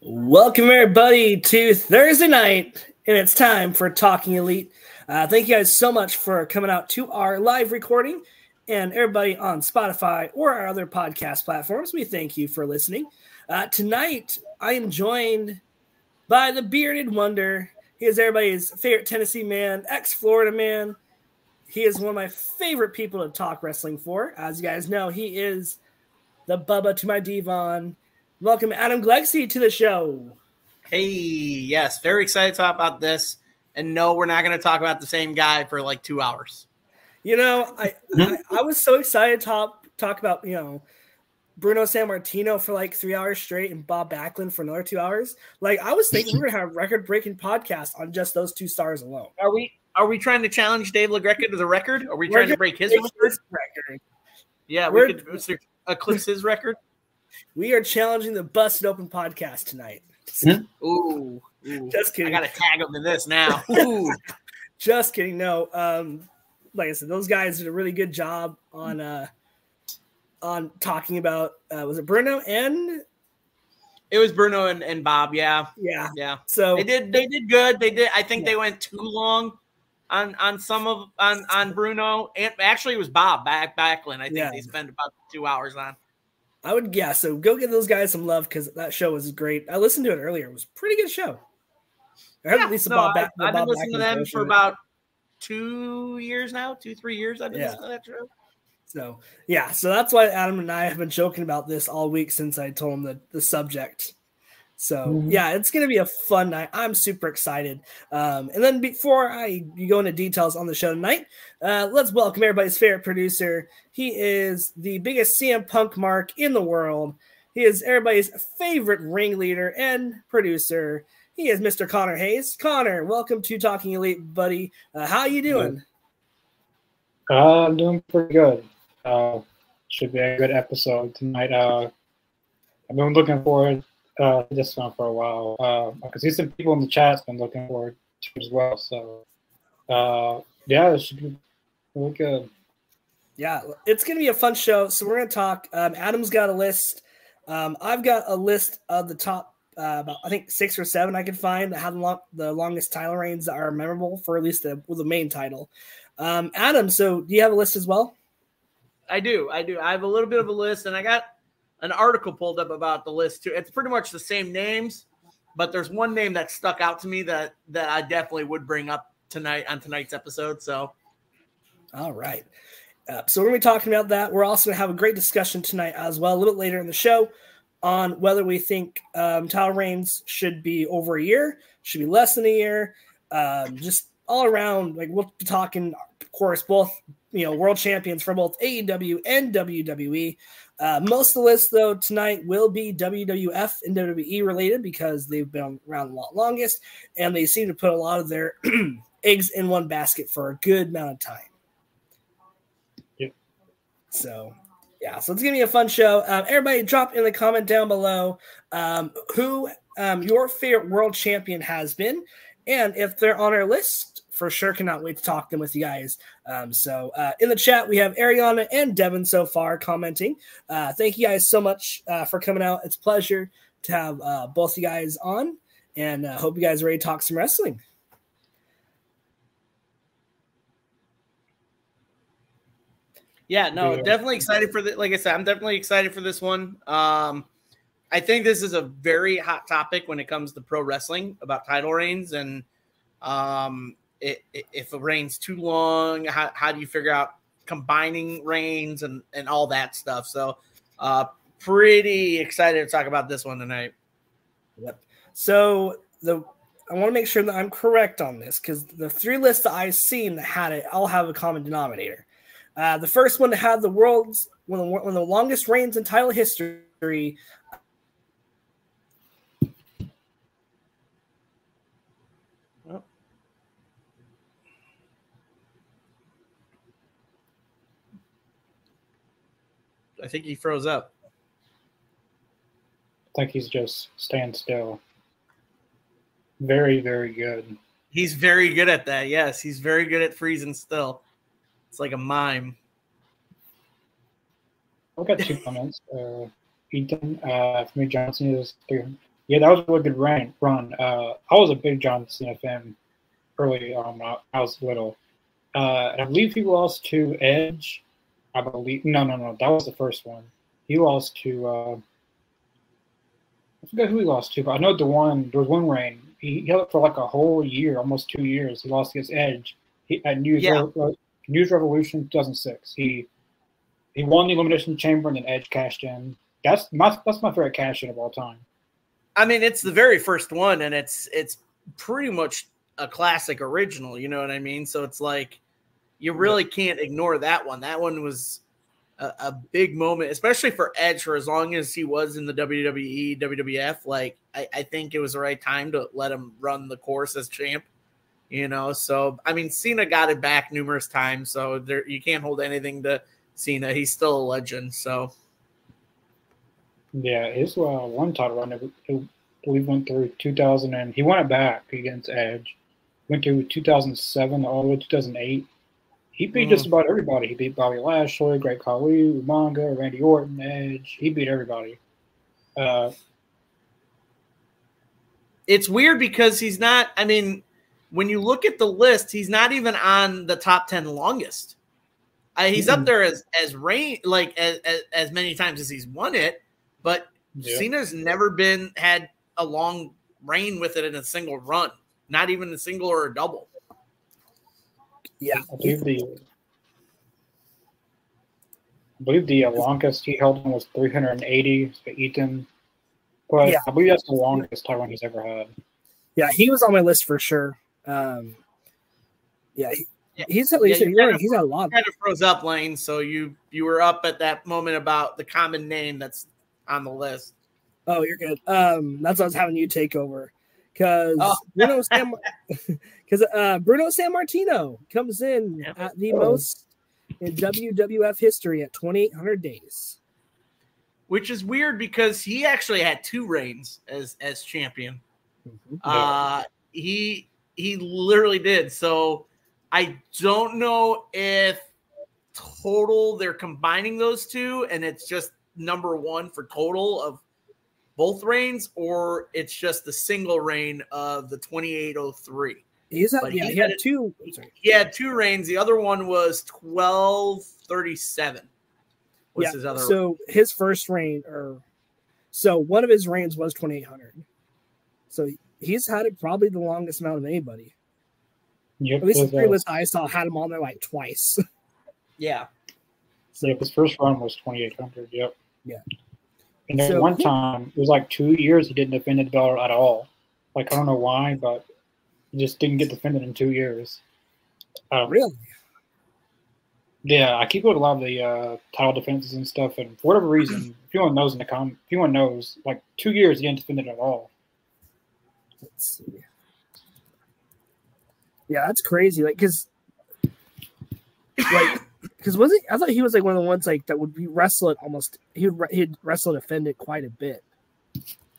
Welcome, everybody, to Thursday night, and it's time for Talking Elite. Uh, thank you guys so much for coming out to our live recording, and everybody on Spotify or our other podcast platforms. We thank you for listening. Uh, tonight, I am joined by the bearded wonder. He is everybody's favorite Tennessee man, ex Florida man. He is one of my favorite people to talk wrestling for. As you guys know, he is the Bubba to my Devon. Welcome, Adam Glegsy, to the show. Hey, yes, very excited to talk about this. And no, we're not going to talk about the same guy for like two hours. You know, I, I, I was so excited to talk talk about you know Bruno Sammartino for like three hours straight and Bob Backlund for another two hours. Like I was thinking we're gonna have record breaking podcast on just those two stars alone. Are we are we trying to challenge Dave LaGreca to the record? Are we trying to break his record? record? Yeah, we we're, could eclipse his record. We are challenging the Busted Open podcast tonight. Ooh, ooh, just kidding. I gotta tag them in this now. Ooh. just kidding. No, um, like I said, those guys did a really good job on uh on talking about uh was it Bruno and it was Bruno and, and Bob, yeah. Yeah. Yeah. So they did they did good. They did I think yeah. they went too long on on some of on on Bruno. And actually it was Bob back Backlund. I think yeah. they spent about two hours on. I would yeah. So go give those guys some love because that show was great. I listened to it earlier. It was pretty good show. I yeah, at least no, Bob, I, I've been listening to them for about two years now, two three years. I've been listening to that show. So yeah, so that's why Adam and I have been joking about this all week since I told him the, the subject. So mm-hmm. yeah, it's gonna be a fun night. I'm super excited. Um, and then before I you go into details on the show tonight, uh, let's welcome everybody's favorite producer. He is the biggest CM Punk mark in the world. He is everybody's favorite ringleader and producer. He is Mr. Connor Hayes. Connor, welcome to Talking Elite, buddy. Uh, how are you doing? Uh, I'm doing pretty good. Uh, should be a good episode tonight. Uh, I've been looking forward uh, this one for a while. Uh, I can see some people in the chat's been looking forward to as well. So, uh, yeah, it should be really good. Yeah, it's going to be a fun show. So we're going to talk. Um, Adam's got a list. Um, I've got a list of the top, uh, about I think six or seven I could find that have the, long, the longest title reigns that are memorable for at least the, well, the main title. Um, Adam, so do you have a list as well? I do. I do. I have a little bit of a list, and I got an article pulled up about the list too. It's pretty much the same names, but there's one name that stuck out to me that that I definitely would bring up tonight on tonight's episode. So, all right. Uh, so we're to be talking about that. We're also to have a great discussion tonight as well, a little bit later in the show, on whether we think um, title reigns should be over a year, should be less than a year, um, just all around. Like we'll be talking, of course, both you know world champions for both AEW and WWE. Uh, most of the list, though, tonight will be WWF and WWE related because they've been around a lot longest, and they seem to put a lot of their eggs in one basket for a good amount of time. Yep. So, yeah, so it's gonna be a fun show. Um, everybody, drop in the comment down below um, who um, your favorite world champion has been, and if they're on our list, for sure cannot wait to talk them with you guys. Um, so uh, in the chat, we have Ariana and Devin so far commenting. Uh, thank you guys so much uh, for coming out. It's a pleasure to have uh, both you guys on, and uh, hope you guys are ready to talk some wrestling. Yeah, no, definitely excited for the. Like I said, I'm definitely excited for this one. Um, I think this is a very hot topic when it comes to pro wrestling about title reigns and um, it, it, if it rains too long, how, how do you figure out combining rains and, and all that stuff? So, uh, pretty excited to talk about this one tonight. Yep. So the I want to make sure that I'm correct on this because the three lists that I've seen that had it all have a common denominator. Uh, the first one had the world's one of the, one of the longest reigns in title history I think he froze up. I think he's just staying still. very, very good. He's very good at that. Yes, he's very good at freezing still. It's like a mime. I've got two comments. Uh, Ethan, uh, for me, John Cena is Yeah, that was a really good run. Run. Uh, I was a big John Cena fan early on when I was little. Uh, I believe he lost to Edge. I believe no, no, no. That was the first one. He lost to. Uh, I forget who he lost to, but I know the one. There was one reign. He held it for like a whole year, almost two years. He lost against Edge he, at News yeah. Re- New Year's Revolution 2006. He he won the Elimination Chamber, and then Edge cashed in. That's my that's my favorite cash in of all time. I mean, it's the very first one, and it's it's pretty much a classic original. You know what I mean? So it's like you really can't ignore that one. That one was a, a, big moment, especially for Edge for as long as he was in the WWE, WWF. Like I, I think it was the right time to let him run the course as champ. You know, so I mean, Cena got it back numerous times, so there you can't hold anything to Cena. He's still a legend. So yeah, his uh, one title run, we went through 2000 and he won it back against Edge. Went through 2007 all the way to 2008. He beat mm. just about everybody. He beat Bobby Lashley, Great Khali, Umaga, Randy Orton, Edge. He beat everybody. Uh, it's weird because he's not. I mean, when you look at the list, he's not even on the top ten longest. Uh, he's mm-hmm. up there as as rain like as, as, as many times as he's won it, but yeah. Cena's never been had a long reign with it in a single run, not even a single or a double. Yeah, I believe the I believe the longest he held was 380 for Ethan, but yeah. I believe that's the longest title he's ever had. Yeah, he was on my list for sure. Um, yeah, he, yeah. he's at least yeah, you're right, he's got a lot. Kind of froze up, Lane. So you you were up at that moment about the common name that's on the list. Oh, you're good. Um, that's what I was having you take over because oh. Bruno San because uh, Bruno Sammartino comes in yep. at the most in WWF history at 2,800 days, which is weird because he actually had two reigns as as champion. Mm-hmm. Uh, he he literally did. So I don't know if total they're combining those two and it's just number one for total of both reigns, or it's just the single reign of the 2803. He's had, yeah, he, he had, had two. He had two reigns. The other one was 1237. yeah, his other so reign. his first reign, or so one of his reigns was 2800. So he's had it probably the longest amount of anybody. Yep, At least the three list I saw had him on there like twice. yeah. So yep, his first run was 2800. Yep. Yeah. And then so one time, it was like two years he didn't defend the belt at all. Like I don't know why, but he just didn't get defended in two years. Um, really? Yeah, I keep going to a lot of the uh, title defenses and stuff, and for whatever reason, if anyone knows in the com, if anyone knows, like two years he didn't defend it at all. Let's see. Yeah, that's crazy. Like, cause, like because was it? I thought he was like one of the ones like that would be wrestle it almost. He would he'd wrestle defend it quite a bit.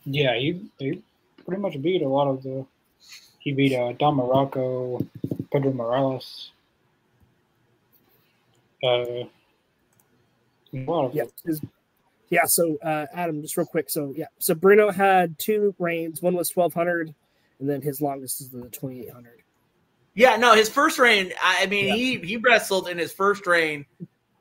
Yeah, he, he pretty much beat a lot of the. He beat uh, Don Muraco, Pedro Morales. Uh, yeah, yeah. So uh, Adam, just real quick. So yeah, so Bruno had two reigns. One was twelve hundred, and then his longest is the twenty eight hundred. Yeah, no, his first reign. I mean, yeah. he he wrestled in his first reign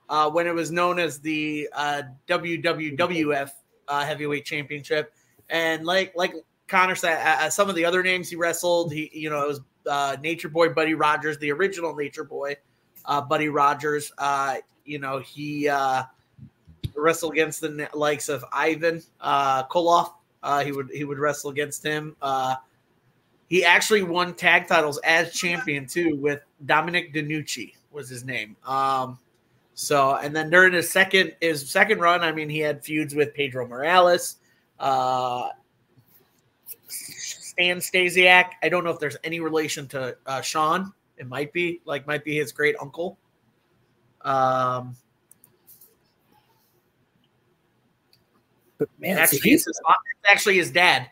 uh, when it was known as the uh, WWWF uh, Heavyweight Championship, and like like Connor said, uh, uh, some of the other names he wrestled, he you know it was uh, Nature Boy Buddy Rogers, the original Nature Boy, Buddy Rogers. you know he wrestled against the likes of Ivan Koloff. he would he would wrestle against him. He actually won tag titles as champion too with Dominic DeNucci was his name. Um, so and then during his second his second run, I mean, he had feuds with Pedro Morales, uh, Stan Stasiak. I don't know if there's any relation to uh, Sean. It might be like might be his great uncle. Um, but man, actually, so he's, actually his dad.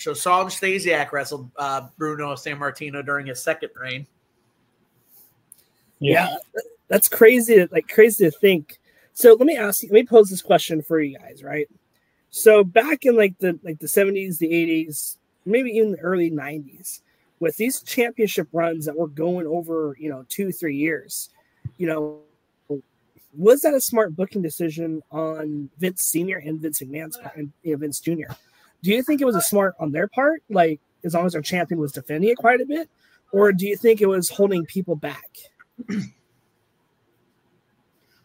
So Saul Stasiak wrestled uh, Bruno Sammartino during his second reign. Yeah. yeah, that's crazy. Like crazy to think. So let me ask you. Let me pose this question for you guys. Right. So back in like the like the seventies, the eighties, maybe even the early nineties, with these championship runs that were going over, you know, two three years, you know, was that a smart booking decision on Vince Senior and Vince McMahon's and you know, Vince Junior? Do you think it was a smart on their part, like as long as their champion was defending it quite a bit, or do you think it was holding people back?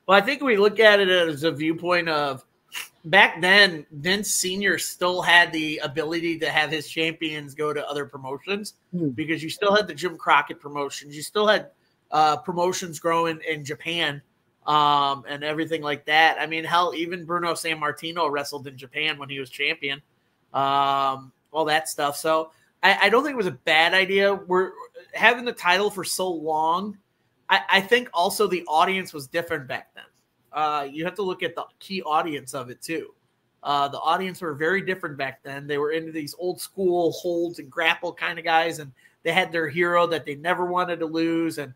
Well, I think we look at it as a viewpoint of back then, Vince Senior still had the ability to have his champions go to other promotions hmm. because you still had the Jim Crockett promotions, you still had uh, promotions growing in Japan um, and everything like that. I mean, hell, even Bruno Sammartino wrestled in Japan when he was champion, um, all that stuff. So I, I, don't think it was a bad idea. We're having the title for so long. I, I think also the audience was different back then. Uh, you have to look at the key audience of it too. Uh, the audience were very different back then. They were into these old school holds and grapple kind of guys, and they had their hero that they never wanted to lose. And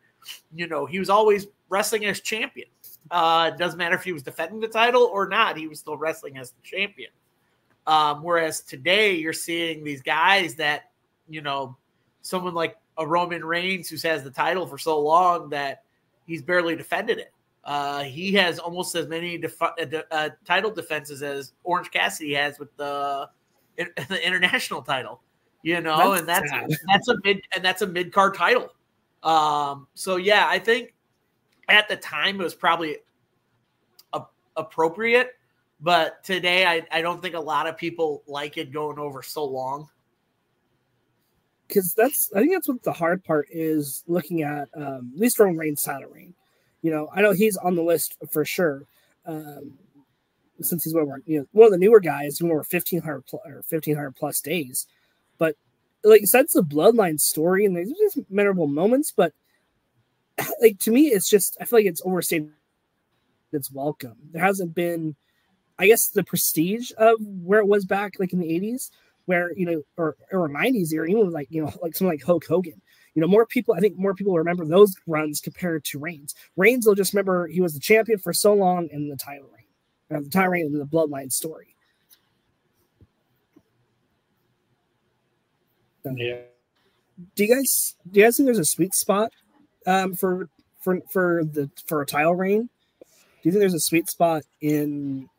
you know, he was always wrestling as champion. Uh, it doesn't matter if he was defending the title or not, he was still wrestling as the champion. Um, whereas today, you're seeing these guys that, you know, someone like a Roman Reigns who's has the title for so long that he's barely defended it. Uh, he has almost as many def- uh, uh, title defenses as Orange Cassidy has with the, the international title. You know, that's and that's sad. that's a mid and that's a mid card title. Um, so yeah, I think at the time it was probably a- appropriate, but today I, I don't think a lot of people like it going over so long. Because that's I think that's what the hard part is looking at um, at least Roman Reigns' title reign. You know, I know he's on the list for sure. Um, since he's one of our, you know one of the newer guys, one over fifteen hundred or fifteen hundred plus days. But like that's the bloodline story, and there's just memorable moments. But like to me, it's just I feel like it's overstated. It's welcome. There hasn't been, I guess, the prestige of where it was back like in the '80s, where you know, or or '90s, or even like you know, like someone like Hulk Hogan. You know, more people. I think more people remember those runs compared to Reigns. Reigns will just remember he was the champion for so long in the title reign, uh, the title reign and the Bloodline story. Yeah. Do you guys do you guys think there's a sweet spot um, for for for the for a title reign? Do you think there's a sweet spot in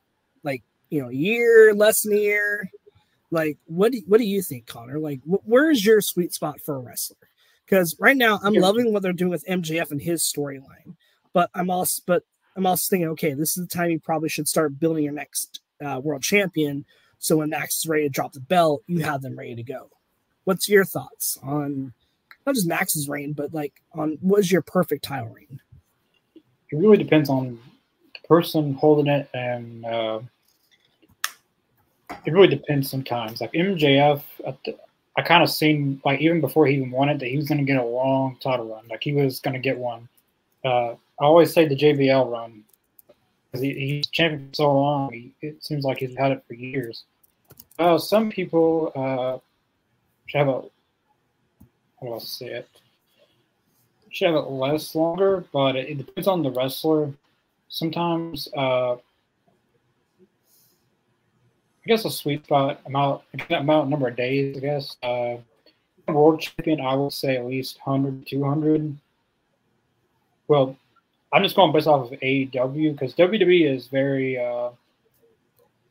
you know a year, less than a year? Like what do what do you think, Connor? Like wh- where's your sweet spot for a wrestler? Because right now I'm loving what they're doing with MJF and his storyline, but I'm also but I'm also thinking, okay, this is the time you probably should start building your next uh, world champion. So when Max is ready to drop the belt, you have them ready to go. What's your thoughts on not just Max's reign, but like on what is your perfect title reign? It really depends on the person holding it, and uh, it really depends sometimes. Like MJF, I kind of seen like even before he even won it that he was going to get a long title run. Like he was going to get one. Uh, I always say the JBL run because he, he's champion for so long. He, it seems like he's had it for years. Uh, some people uh, have a how do I say it? Should have it less longer, but it, it depends on the wrestler. Sometimes, uh, I guess a sweet spot amount amount number of days. I guess uh, world champion. I would say at least 100, 200. Well, I'm just going based off of AEW because WWE is very uh,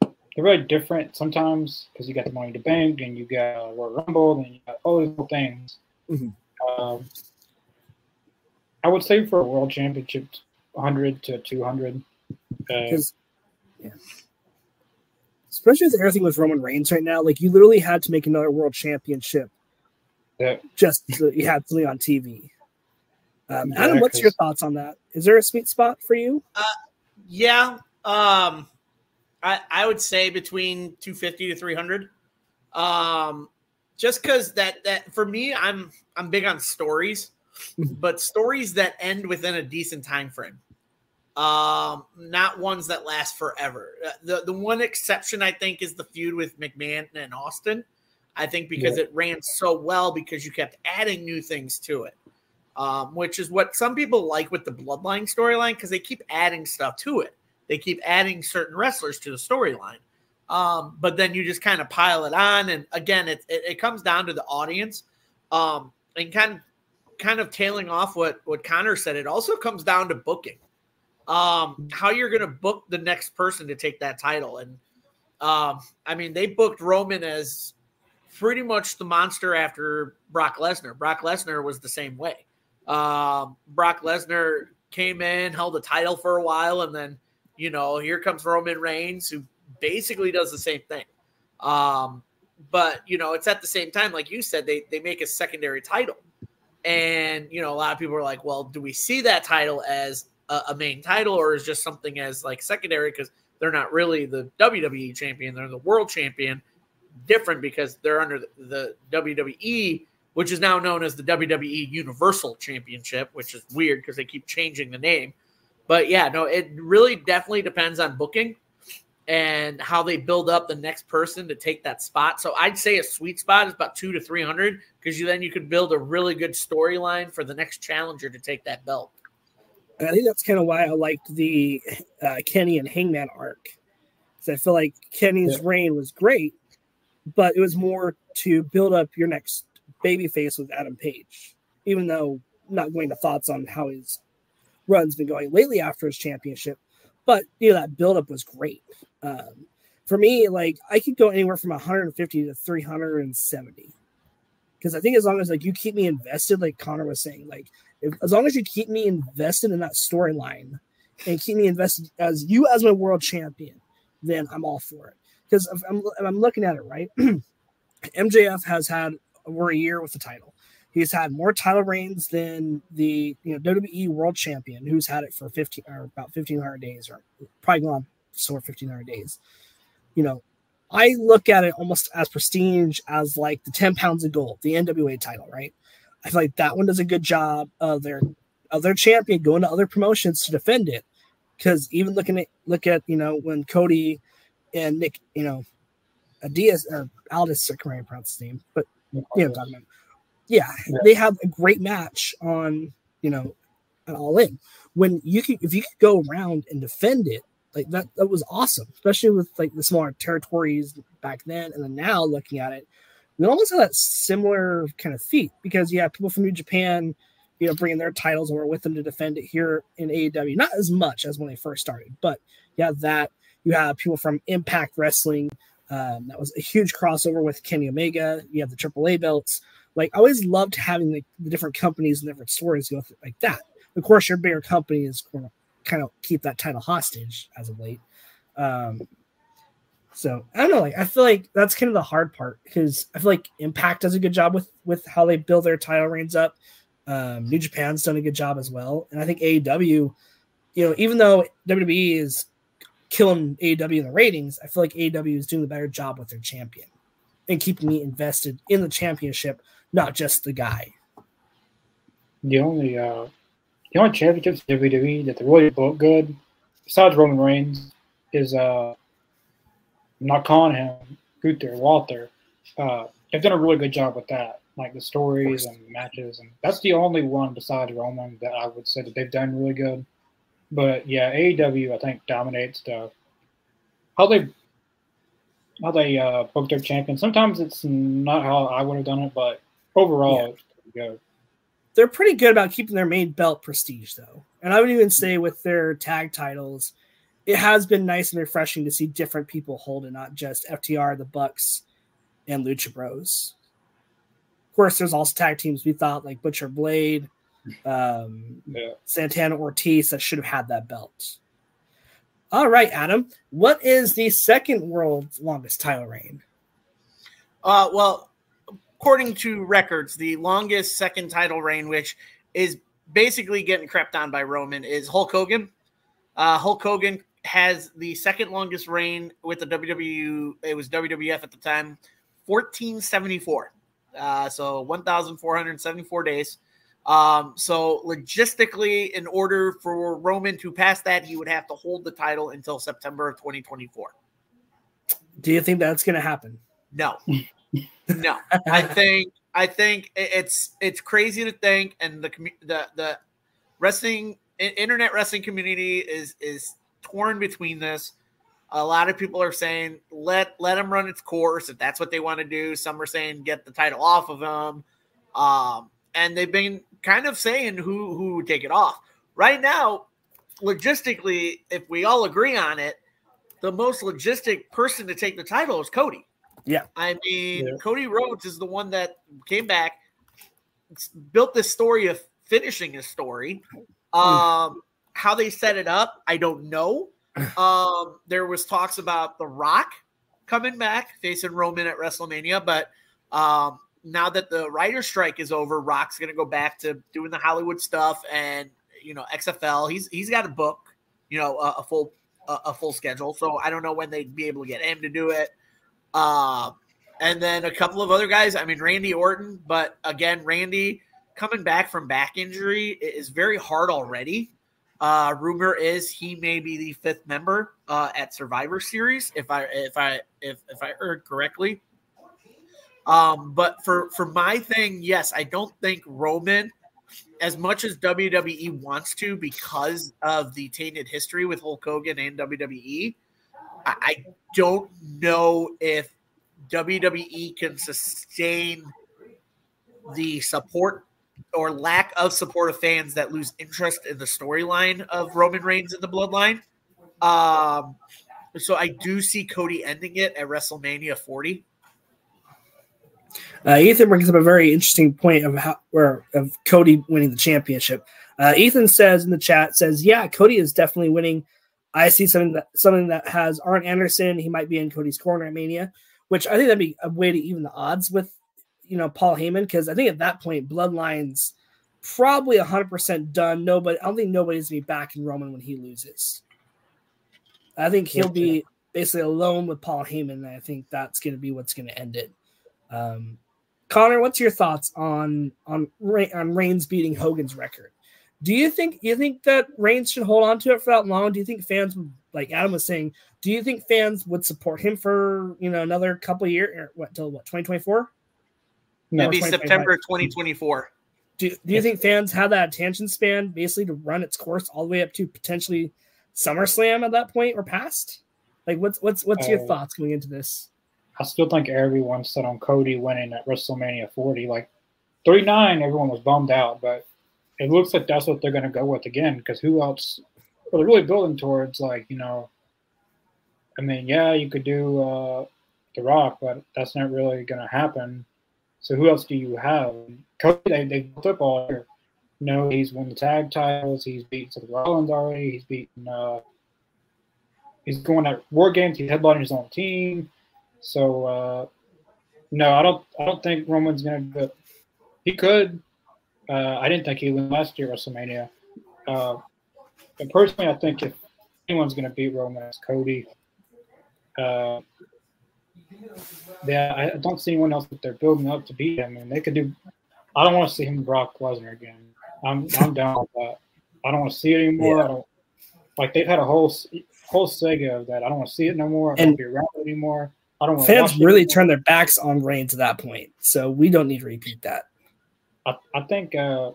they're very different sometimes because you got the Money to Bank and you got World Rumble and you got all these things. Mm-hmm. Um, I would say for a world championship, 100 to 200. Because, uh, yeah. Especially with everything with Roman Reigns right now, like you literally had to make another world championship. Yeah. Just so you had something on TV. Um, yeah, what's your thoughts on that? Is there a sweet spot for you? Uh, yeah. Um, I, I would say between 250 to 300. Um, just because that that for me, I'm I'm big on stories, but stories that end within a decent time frame. Um, not ones that last forever. Uh, the the one exception I think is the feud with McMahon and Austin. I think because yeah. it ran so well because you kept adding new things to it, um, which is what some people like with the Bloodline storyline because they keep adding stuff to it. They keep adding certain wrestlers to the storyline. Um, but then you just kind of pile it on, and again, it, it, it comes down to the audience. Um, and kind of kind of tailing off what what Connor said, it also comes down to booking. Um, how you're going to book the next person to take that title, and um, I mean, they booked Roman as pretty much the monster after Brock Lesnar. Brock Lesnar was the same way. Um, Brock Lesnar came in, held the title for a while, and then you know here comes Roman Reigns, who basically does the same thing. Um, but you know, it's at the same time, like you said, they they make a secondary title, and you know, a lot of people are like, well, do we see that title as a, a main title, or is just something as like secondary because they're not really the WWE champion, they're the world champion, different because they're under the, the WWE, which is now known as the WWE Universal Championship, which is weird because they keep changing the name. But yeah, no, it really definitely depends on booking and how they build up the next person to take that spot. So I'd say a sweet spot is about two to three hundred because you then you could build a really good storyline for the next challenger to take that belt. And I think that's kind of why I liked the uh, Kenny and Hangman arc. Because I feel like Kenny's yeah. reign was great, but it was more to build up your next babyface with Adam Page. Even though I'm not going to thoughts on how his run's been going lately after his championship, but you know that buildup was great. Um, for me, like I could go anywhere from 150 to 370 because I think as long as like you keep me invested, like Connor was saying, like if, as long as you keep me invested in that storyline and keep me invested as you as my world champion, then I'm all for it. Because if I'm, if I'm looking at it right, MJF has had over a year with the title. He's had more title reigns than the you know WWE World Champion, who's had it for 15 or about 1500 days, or probably gone so 1500 days. You know, I look at it almost as prestige as like the 10 pounds of gold, the NWA title, right? I feel like that one does a good job of their of their champion going to other promotions to defend it. Because even looking at look at you know when Cody and Nick, you know, Adias or uh, Aldis, I can't pronounce his name, but you know, yeah, yeah, they have a great match on, you know, an all in. When you can, if you could go around and defend it, like that, that was awesome, especially with like the smaller territories back then. And then now looking at it, we almost have that similar kind of feat because you have people from New Japan, you know, bringing their titles over with them to defend it here in AEW. Not as much as when they first started, but you have that. You have people from Impact Wrestling. Um, that was a huge crossover with Kenny Omega. You have the AAA belts. Like I always loved having the, the different companies and different stories go like that. Of course, your bigger company is going to kind of keep that title hostage as of late. Um, so I don't know. Like I feel like that's kind of the hard part because I feel like Impact does a good job with with how they build their title reigns up. Um, New Japan's done a good job as well, and I think AEW, you know, even though WWE is killing AEW in the ratings, I feel like AEW is doing a better job with their champion and keeping me invested in the championship not just the guy. The only uh, the only championships WWE that they really book good, besides Roman Reigns, is uh, I'm not calling him Gunther Walter. Uh, they've done a really good job with that, like the stories and matches, and that's the only one besides Roman that I would say that they've done really good. But yeah, AEW I think dominates the how they how they uh, book their champion. Sometimes it's not how I would have done it, but overall, yeah. They're pretty good about keeping their main belt prestige, though. And I would even say with their tag titles, it has been nice and refreshing to see different people hold it, not just FTR, the Bucks, and Lucha Bros. Of course, there's also tag teams we thought like Butcher Blade, um, yeah. Santana Ortiz that should have had that belt. All right, Adam, what is the second world's longest title reign? Uh, well, according to records, the longest second title reign, which is basically getting crept on by Roman, is Hulk Hogan. Uh, Hulk Hogan has the second longest reign with the WWE. It was WWF at the time, 1474. Uh, so 1,474 days. Um, so logistically, in order for Roman to pass that, he would have to hold the title until September of 2024. Do you think that's going to happen? No. No, I think I think it's it's crazy to think, and the the the wrestling internet wrestling community is is torn between this. A lot of people are saying let let him run its course if that's what they want to do. Some are saying get the title off of him, um, and they've been kind of saying who who would take it off. Right now, logistically, if we all agree on it, the most logistic person to take the title is Cody. Yeah, I mean yeah. Cody Rhodes is the one that came back, built this story of finishing his story. Hmm. Um, how they set it up, I don't know. Um, there was talks about The Rock coming back facing Roman at WrestleMania, but um, now that the writer strike is over, Rock's going to go back to doing the Hollywood stuff and you know XFL. He's he's got a book, you know, a, a full a, a, full schedule. So I don't know when they'd be able to get him to do it. Uh, and then a couple of other guys. I mean, Randy Orton, but again, Randy coming back from back injury is very hard already. Uh, rumor is he may be the fifth member uh, at Survivor Series, if I if I if if I heard correctly. Um, but for for my thing, yes, I don't think Roman, as much as WWE wants to, because of the tainted history with Hulk Hogan and WWE, I, I don't know if WWE can sustain the support or lack of support of fans that lose interest in the storyline of Roman Reigns and the bloodline. Um, so I do see Cody ending it at WrestleMania 40. Uh, Ethan brings up a very interesting point of how or of Cody winning the championship. Uh, Ethan says in the chat says, "Yeah, Cody is definitely winning. I see something that something that has Arn Anderson. He might be in Cody's corner at Mania, which I think that'd be a way to even the odds with you know Paul Heyman because I think at that point Bloodlines probably 100% done. Nobody, I don't think nobody's gonna be back in Roman when he loses. I think he'll be basically alone with Paul Heyman. And I think that's going to be what's going to end it. Um, Connor, what's your thoughts on on on Reigns beating Hogan's record? Do you think you think that Reigns should hold on to it for that long? Do you think fans would, like Adam was saying, do you think fans would support him for you know another couple years? Or what till what 2024? Maybe September 2024. Do, do you think fans have that attention span basically to run its course all the way up to potentially SummerSlam at that point or past? Like, what's what's what's uh, your thoughts going into this? I still think everyone said on Cody winning at WrestleMania 40, like 39, everyone was bummed out, but it looks like that's what they're going to go with again. Because who else? Well, they're really building towards like you know. I mean, yeah, you could do uh, The Rock, but that's not really going to happen. So who else do you have? Cody, they, they built up all year. You know, he's won the tag titles. He's beaten Seth Rollins already. He's beaten. Uh, he's going at War Games. He's headlining his own team. So uh, no, I don't. I don't think Roman's gonna. But he could. Uh, I didn't think he would last year WrestleMania. Uh, personally, I think if anyone's gonna beat Roman, it's Cody. Uh, yeah, I don't see anyone else that they're building up to beat him, and they could do. I don't want to see him Brock Lesnar again. I'm I'm down with that. I don't want to see it anymore. Yeah. I don't like they've had a whole whole saga of that. I don't want to see it no more. I don't and be around it anymore. I don't. Fans really turn their backs on Reigns at that point, so we don't need to repeat that. I, I think uh,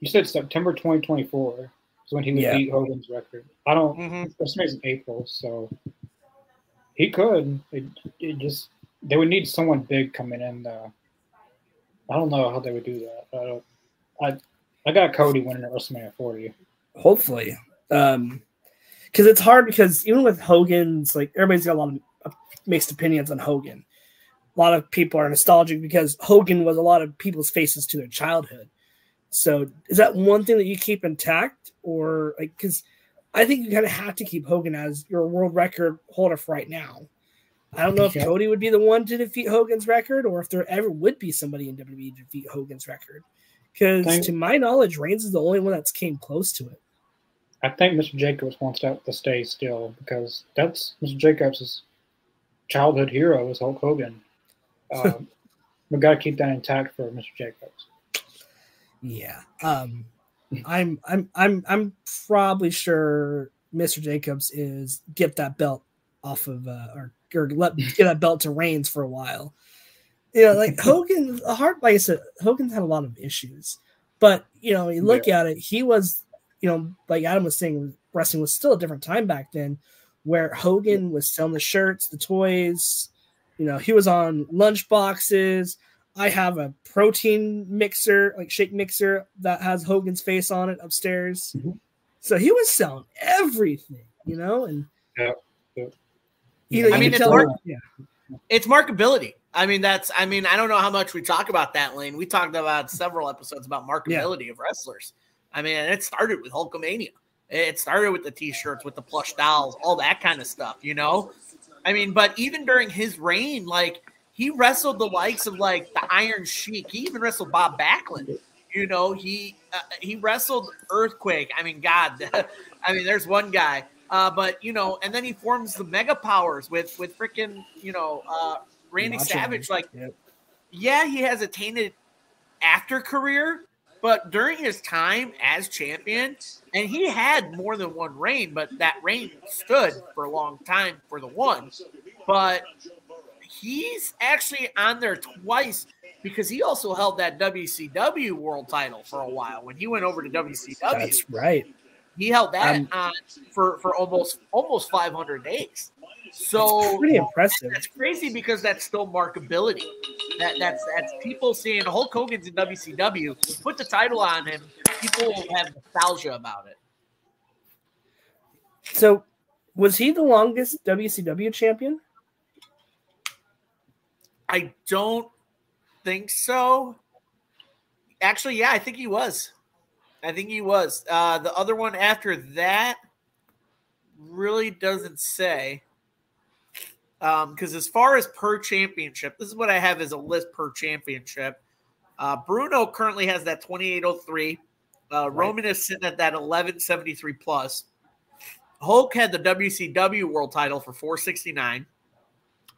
you said September 2024 is when he would yeah. beat Hogan's record. I don't. Mm-hmm. This in April, so he could. It, it just they would need someone big coming in. Though. I don't know how they would do that. I I, I got Cody winning at WrestleMania 40. Hopefully, um, because it's hard because even with Hogan's like everybody's got a lot of mixed opinions on Hogan. A lot of people are nostalgic because Hogan was a lot of people's faces to their childhood. So is that one thing that you keep intact, or like because I think you kind of have to keep Hogan as your world record holder for right now. I don't know if Cody would be the one to defeat Hogan's record, or if there ever would be somebody in WWE to defeat Hogan's record. Because to my knowledge, Reigns is the only one that's came close to it. I think Mr. Jacobs wants that to stay still because that's Mr. Jacobs' childhood hero is Hulk Hogan. Um, we got to keep that intact for Mr. Jacobs. Yeah. Um, I'm I'm I'm I'm probably sure Mr. Jacobs is get that belt off of uh, or or let get that belt to Reigns for a while you know, like Hogan, hard like I said, Hogan's had a lot of issues, but you know, you look yeah. at it, he was, you know, like Adam was saying, wrestling was still a different time back then, where Hogan was selling the shirts, the toys, you know, he was on lunch boxes. I have a protein mixer, like shake mixer that has Hogan's face on it upstairs. Mm-hmm. So he was selling everything, you know, and yeah, yeah. You know, I mean, it's, mark- yeah. it's markability. I mean, that's. I mean, I don't know how much we talk about that, Lane. We talked about several episodes about markability yeah. of wrestlers. I mean, it started with Hulkamania. It started with the T-shirts, with the plush dolls, all that kind of stuff. You know, I mean, but even during his reign, like he wrestled the likes of like the Iron Sheik. He even wrestled Bob Backlund. You know, he uh, he wrestled Earthquake. I mean, God, I mean, there's one guy. Uh, but you know, and then he forms the Mega Powers with with freaking you know uh, Randy Savage. Like, yep. yeah, he has a tainted after career, but during his time as champion, and he had more than one reign, but that reign stood for a long time for the one. But he's actually on there twice because he also held that WCW world title for a while when he went over to WCW. That's right. He held that um, on for for almost almost 500 days. So pretty impressive. That's crazy because that's still markability. That that's that's people seeing Hulk Hogan's in WCW. Put the title on him. People will have nostalgia about it. So, was he the longest WCW champion? I don't think so. Actually, yeah, I think he was. I think he was. Uh, the other one after that really doesn't say. Because um, as far as per championship, this is what I have as a list per championship. Uh, Bruno currently has that 2803. Uh, right. Roman is sitting at that 1173 plus. Hulk had the WCW world title for 469.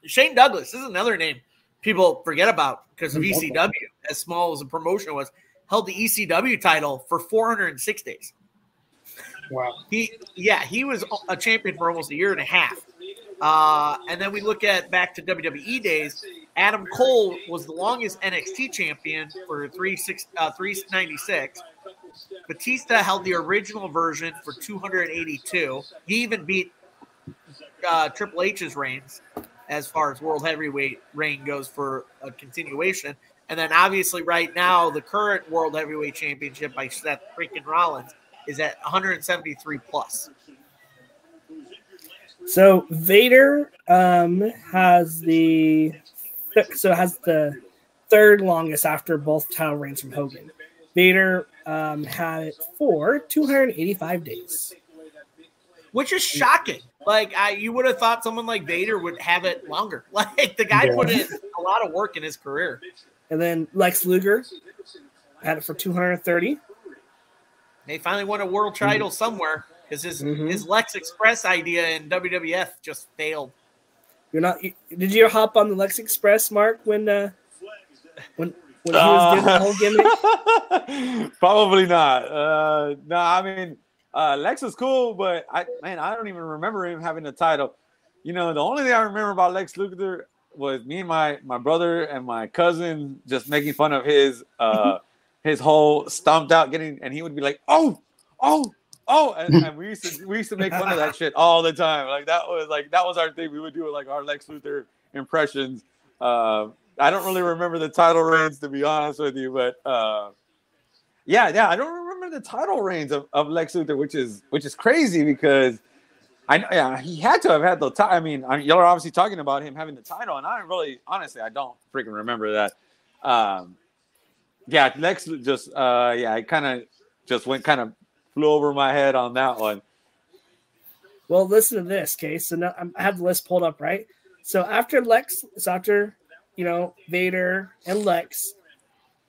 Shane Douglas, is another name people forget about because of ECW, as small as the promotion was, held the ECW title for 406 days. Wow. He, yeah, he was a champion for almost a year and a half. Uh, and then we look at back to WWE days. Adam Cole was the longest NXT champion for three six uh, 396. Batista held the original version for 282. He even beat uh, Triple H's reigns as far as world heavyweight reign goes for a continuation. And then obviously right now the current world heavyweight championship by Seth freaking Rollins is at 173 plus. So Vader um, has the so has the third longest after both title reigns from Hogan. Vader um, had it for 285 days, which is shocking. Like I, you would have thought someone like Vader would have it longer. Like the guy yeah. put in a lot of work in his career. And then Lex Luger had it for 230. They finally won a world mm-hmm. title mm-hmm. somewhere because his mm-hmm. his Lex Express idea in WWF just failed. You're not. Did you hop on the Lex Express, Mark, when uh, when when he was doing the whole gimmick? Probably not. Uh, no, I mean uh, Lex was cool, but I man, I don't even remember him having a title. You know, the only thing I remember about Lex Luthor was me and my my brother and my cousin just making fun of his uh his whole stomped out getting, and he would be like, "Oh, oh, oh," and, and we used to we used to make fun of that shit all the time. Like that was like that was our thing. We would do like our Lex Luthor impressions. Uh, I don't really remember the title reigns to be honest with you, but uh, yeah, yeah, I don't remember the title reigns of, of Lex Luthor, which is which is crazy because I know yeah, he had to have had the title. I mean, I y'all are obviously talking about him having the title, and I really, honestly, I don't freaking remember that. Um, yeah, Lex just, uh, yeah, I kind of just went kind of flew over my head on that one. Well, listen to this, case. So now I have the list pulled up, right? So after Lex, so after you know Vader and Lex,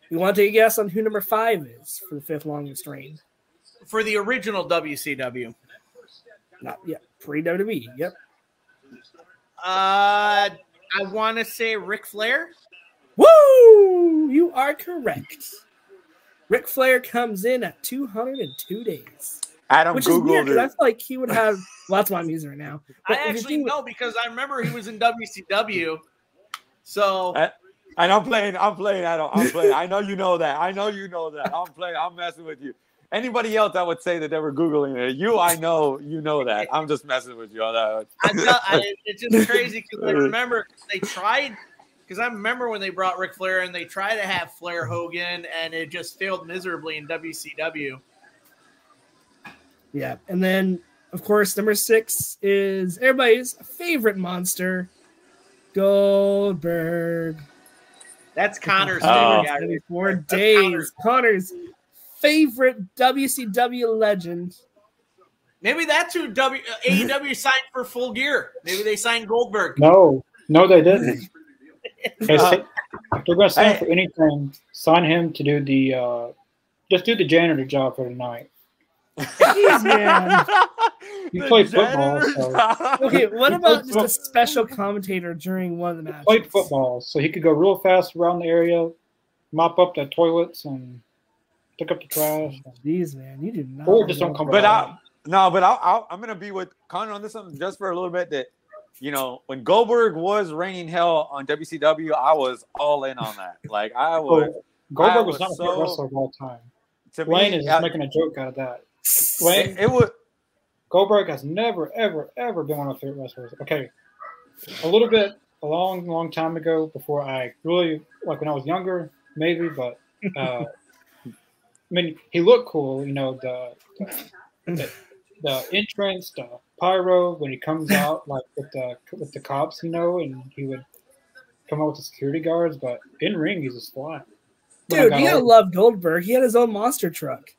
we want to take a guess on who number five is for the fifth longest reign. For the original WCW. Not yet. Pre WWE. Yep. Uh, I want to say Ric Flair. Woo! You are correct. Ric Flair comes in at 202 days. Adam which Googled is weird, it. I feel like he would have. Well, that's why I'm using it now. But I actually know because I remember he was in WCW. So And I'm playing. I'm playing. I don't. I'm playing. I know you know that. I know you know that. I'm playing. I'm messing with you. Anybody else I would say that they were googling it. You, I know, you know that. I'm just messing with you on that. I tell, I, it's just crazy because I remember they tried because I remember when they brought Ric Flair and they tried to have Flair Hogan and it just failed miserably in WCW. Yeah, and then of course number six is everybody's favorite monster, Goldberg. That's Connor's oh. favorite guy. Four days. Connor's. Connor's favorite WCW legend. Maybe that's who w, uh, AEW signed for full gear. Maybe they signed Goldberg. No, no, they didn't. uh, if they're going to sign for anything, sign him to do the uh, just do the janitor job for the night. Jeez, man. You played football. So. Okay, what about just a special commentator during one of the matches? Played football, so he could go real fast around the area, mop up the toilets, and pick up the trash. Jeez, man, you do not. Or just don't come. But I, no, but I, am gonna be with Connor on this one just for a little bit. That you know, when Goldberg was raining hell on WCW, I was all in on that. Like I oh, was. Oh, Goldberg I was, was, not so, a wrestler of all time. To Wayne me, is I, making a joke out of that. Wayne, it, it was. Goldberg has never, ever, ever been one of my favorite wrestlers. Okay, a little bit, a long, long time ago, before I really like when I was younger, maybe, but uh, I mean, he looked cool. You know, the the, the entrance, the pyro when he comes out, like with the with the cops, you know, and he would come out with the security guards. But in ring, he's a squat. Dude, you gotta love Goldberg. He had his own monster truck.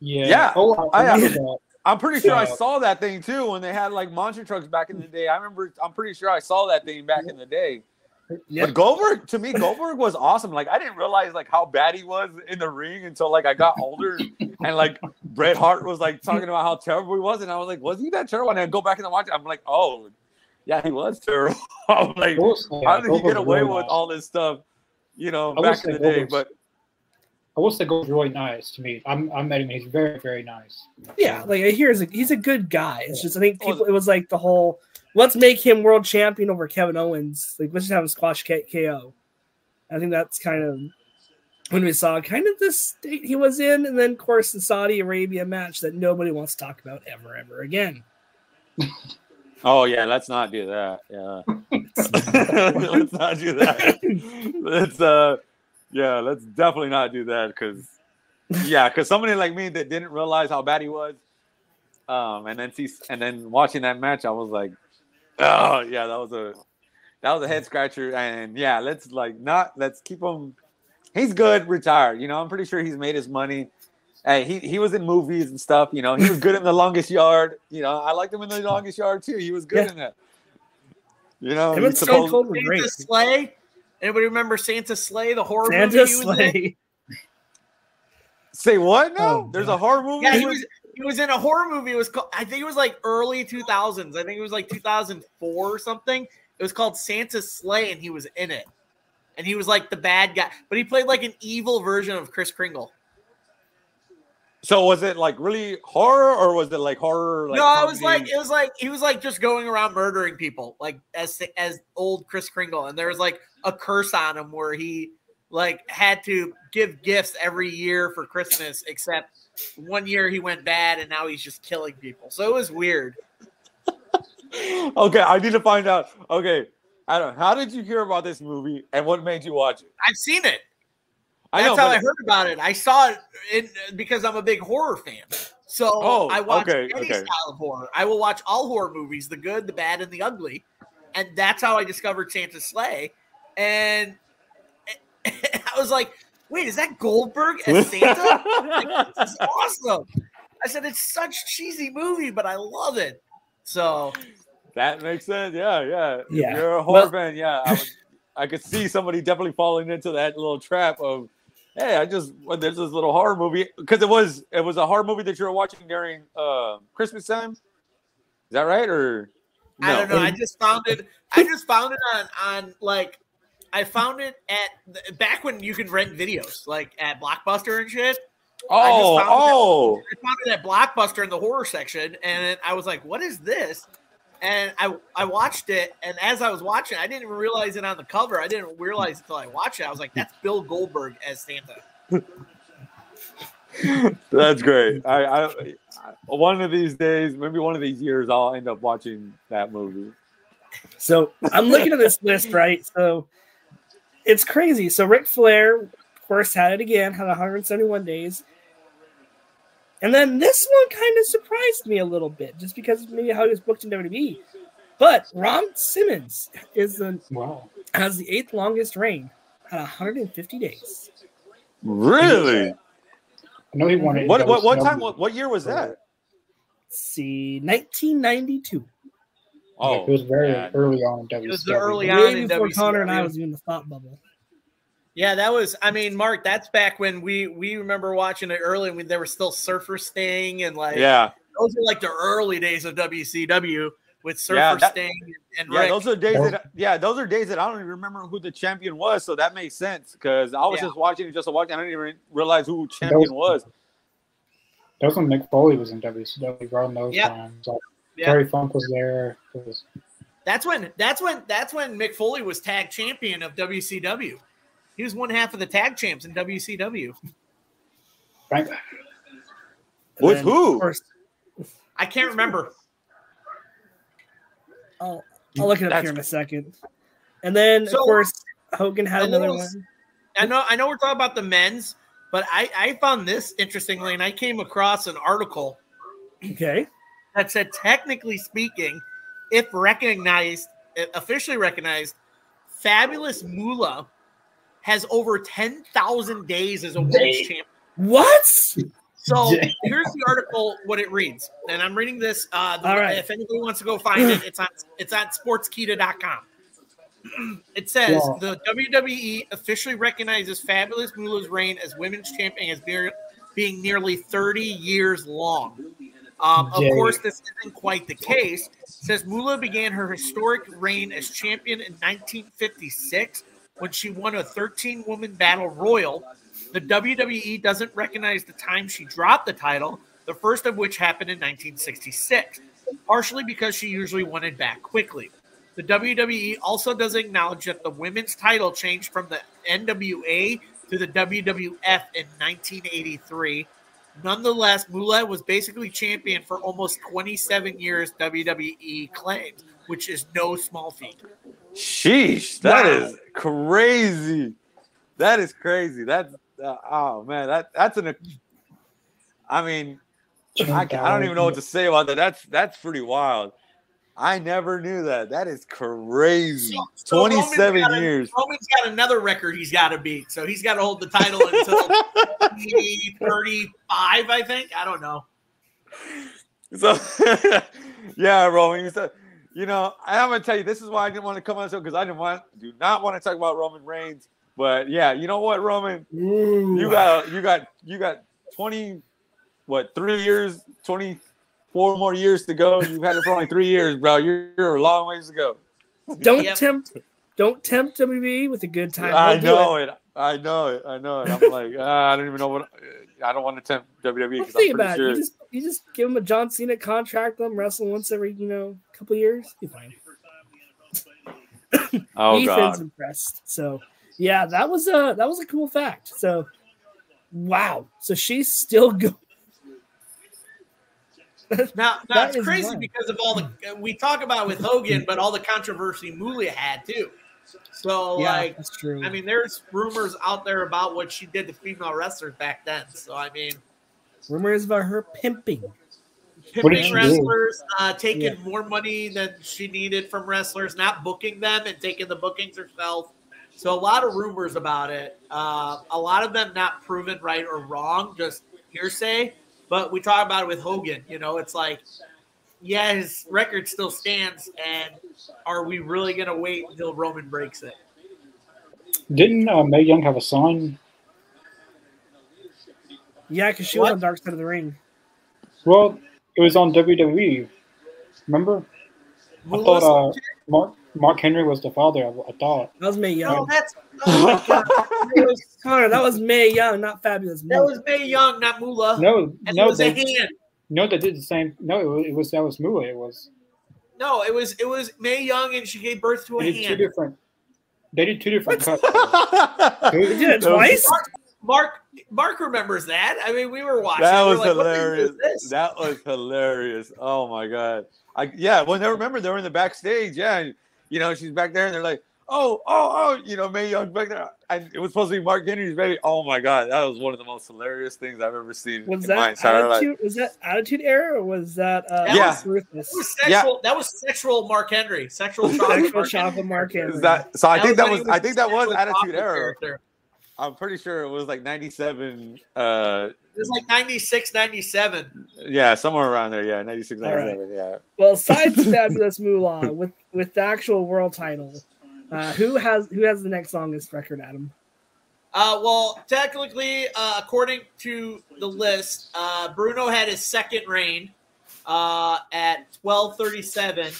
Yeah. Yeah. Oh, oh I, I, I'm pretty sure I saw that thing too when they had like monster trucks back in the day. I remember. I'm pretty sure I saw that thing back in the day. But Goldberg, to me, Goldberg was awesome. Like I didn't realize like how bad he was in the ring until like I got older, and like Bret Hart was like talking about how terrible he was, and I was like, was he that terrible? And I go back and watch it, I'm like, oh, yeah, he was terrible. I'm like, how did he get away with all this stuff? You know, back in the day, but. I will say Gold's really nice to me. I'm I met him. He's very very nice. Yeah, like here's a, he's a good guy. It's just I think people it was like the whole let's make him world champion over Kevin Owens. Like, let's just have him squash K- KO. I think that's kind of when we saw kind of the state he was in, and then of course the Saudi Arabia match that nobody wants to talk about ever, ever again. Oh yeah, let's not do that. Yeah, let's not do that. Let's uh, yeah, let's definitely not do that because yeah, because somebody like me that didn't realize how bad he was, um, and then see, and then watching that match, I was like, Oh yeah, that was a that was a head scratcher. And yeah, let's like not let's keep him. He's good, retired. You know, I'm pretty sure he's made his money. Hey, he, he was in movies and stuff. You know, he was good in the longest yard. You know, I liked him in the longest yard too. He was good yeah. in that. You know, him and Stone Cold were great. Slay. Anybody remember Santa Slay, the horror Santa movie? Slay. Say what? Oh, no, oh, there's a horror movie. Yeah, he was he was in a horror movie. It was called, I think it was like early 2000s. I think it was like 2004 or something. It was called Santa's Slay, and he was in it. And he was like the bad guy, but he played like an evil version of Kris Kringle. So was it like really horror, or was it like horror? Like no, it was like it was like he was like just going around murdering people, like as as old Kris Kringle, and there was like a curse on him where he like had to give gifts every year for Christmas, except one year he went bad and now he's just killing people. So it was weird. okay, I need to find out. Okay, I don't. how did you hear about this movie and what made you watch it? I've seen it. I That's know, how I heard about it. I saw it in, because I'm a big horror fan. So oh, I watch okay, any okay. style of horror. I will watch all horror movies, the good, the bad, and the ugly. And that's how I discovered Santa Slay. And I was like, wait, is that Goldberg as Santa? like, this is awesome. I said, it's such cheesy movie, but I love it. So that makes sense. Yeah, yeah. Yeah. If you're a horror well, fan. Yeah, I, would, I could see somebody definitely falling into that little trap of, hey, I just well, there's this little horror movie because it was it was a horror movie that you were watching during uh, Christmas time. Is that right or? No? I don't know. I just found it. I just found it on on like I found it at back when you could rent videos, like at Blockbuster and shit. Oh, I oh! It, I found it at Blockbuster in the horror section, and I was like, "What is this?" and I I watched it, and as I was watching, I didn't even realize it on the cover. I didn't realize until I watched it. I was like, "That's Bill Goldberg as Santa." That's great. I, I, I, one of these days, maybe one of these years, I'll end up watching that movie. So I'm looking at this list, right? So it's crazy. So Ric Flair, of course, had it again, had 171 days. And then this one kind of surprised me a little bit, just because maybe how he was booked in WWE. But Ron Simmons is the Wow. has the eighth longest reign at 150 days. Really? I know he wanted. What what what time? What, what year was that? Let's see, 1992. Oh, it was very man. early on in WCW. It was the early on Way in before WCW. Connor and I was in the thought bubble. Yeah, that was. I mean, Mark, that's back when we we remember watching it early, and we, there was still Surfer Sting, and like Yeah, those were like the early days of WCW with Surfer Yeah, that- Sting and yeah. Rick. Those are days oh. that yeah, those are days that I don't even remember who the champion was. So that makes sense because I was Yeah. just watching just watching. I didn't even realize who champion was. That was when Mick Foley was in WCW around those Yep. times. Like, Yeah. Terry Funk was there. Was, That's when that's when that's when Mick Foley was tag champion of WCW. He was one half of the tag champs in WCW. Right. And With who? Of course, I can't remember. I'll, I'll look it up That's- here in a second. And then, So- of course, Hogan had another little- one. I know I know we're talking about the men's, but I I found this interestingly, and I came across an article Okay. That said technically speaking, if recognized, officially recognized, Fabulous Moolah has over ten thousand days as a women's champion. What? So Dang. here's the article, what it reads, and I'm reading this. Uh, the, All right. If anybody wants to go find it, it's on it's on Sportskeeda.com. It says Wow. the WWE officially recognizes Fabulous Moolah's reign as women's champion as being, being nearly 30 years long. Um, of course, this isn't quite the case. Says Moolah began her historic reign as champion in 1956 when she won a 13 woman battle royal. The WWE doesn't recognize the time she dropped the title, the first of which happened in 1966, partially because she usually won it back quickly. The WWE also doesn't acknowledge that the women's title changed from the NWA to the WWF in 1983. Nonetheless, Moolah was basically champion for almost 27 years, WWE claims, which is no small feat. Sheesh, that Wow. is crazy. That is crazy. That's uh, oh man, that that's an. I mean, I, I don't even know what to say about that. That's that's pretty wild. I never knew that. That is crazy. So- so Roman's Twenty-seven got a- Roman's got another record he's got to beat, so he's got to hold the title until 35, I think. I don't know. So yeah, Roman. You said, you know, I'm gonna tell you, this is why I didn't want to come on the show because I didn't want, do not want to talk about Roman Reigns. But yeah, you know what, Roman, Ooh. you got, you got, you got 20, what, three years, 24 more years to go. You've had it for only three years, bro. You're, you're a long ways to go. Don't Yep. tempt don't tempt WWE with a good time. I know it. it. I know it. I know it. I'm like, ah, I don't even know what. I don't want to tempt WWE Well, because think I'm about pretty it. You just you just give him a John Cena contract, let him wrestle once every you know couple years. Be fine. oh Ethan's God. impressed. So yeah, that was a that was a cool fact. So wow. So she's still going. Now, now That it's crazy wild. because of all the we talk about with Hogan, but all the controversy Moolah had too. So, yeah, like, that's true. I mean, there's rumors out there about what she did to female wrestlers back then. So, I mean, rumors about her pimping. Pimping wrestlers, uh, taking Yeah. more money than she needed from wrestlers, not booking them and taking the bookings herself. So a lot of rumors about it. Uh, a lot of them not proven right or wrong, just hearsay. But we talk about it with Hogan. You know, it's like, yeah, his record still stands, and are we really going to wait until Roman breaks it? Didn't uh, Mae Young have a son? Yeah, because she What? was on Dark Side of the Ring. Well, it was on WWE. Remember? I thought uh, Mark Mark Henry was the father. I, I thought. That was Mae no, Young. Oh, that's oh my god, that was, Connor, that was Mae Young, not Fabulous. that was Mae Young, not Moolah. No, and no, it was they, a hand. no, they did the same. No, it was, it was that was Moolah. It was No, it was it was Mae Young, and she gave birth to a They did two different. They did two different cuts. They did it twice. Mark Mark remembers that. I mean, we were watching. That was were like, hilarious. That was hilarious. Oh my god. I yeah, well, they remember they were in the backstage, yeah, and, you know, she's back there and they're like, oh, oh, oh, you know, Mae Young's back there. And it was supposed to be Mark Henry's baby. Oh my god, that was one of the most hilarious things I've ever seen Was in my that entire life. attitude? Was that attitude era, or was that uh, Yeah. Ruthless? That was Yeah. sexual. That was sexual Mark Henry. Sexual chocolate. Sexual Mark Henry. chocolate Mark Henry. Is that so? I think that when was he I think that was Attitude Era. Character. I'm pretty sure it was like 97. Uh, It was like 96, 97. yeah, somewhere around there. Yeah, 96, All right. 97. Yeah. Well, aside from Fabulous Moolah, with with the actual world title, uh, who has who has the next longest record, Adam? Uh, well, technically, uh, according to the list, uh, Bruno had his second reign uh, at 1237.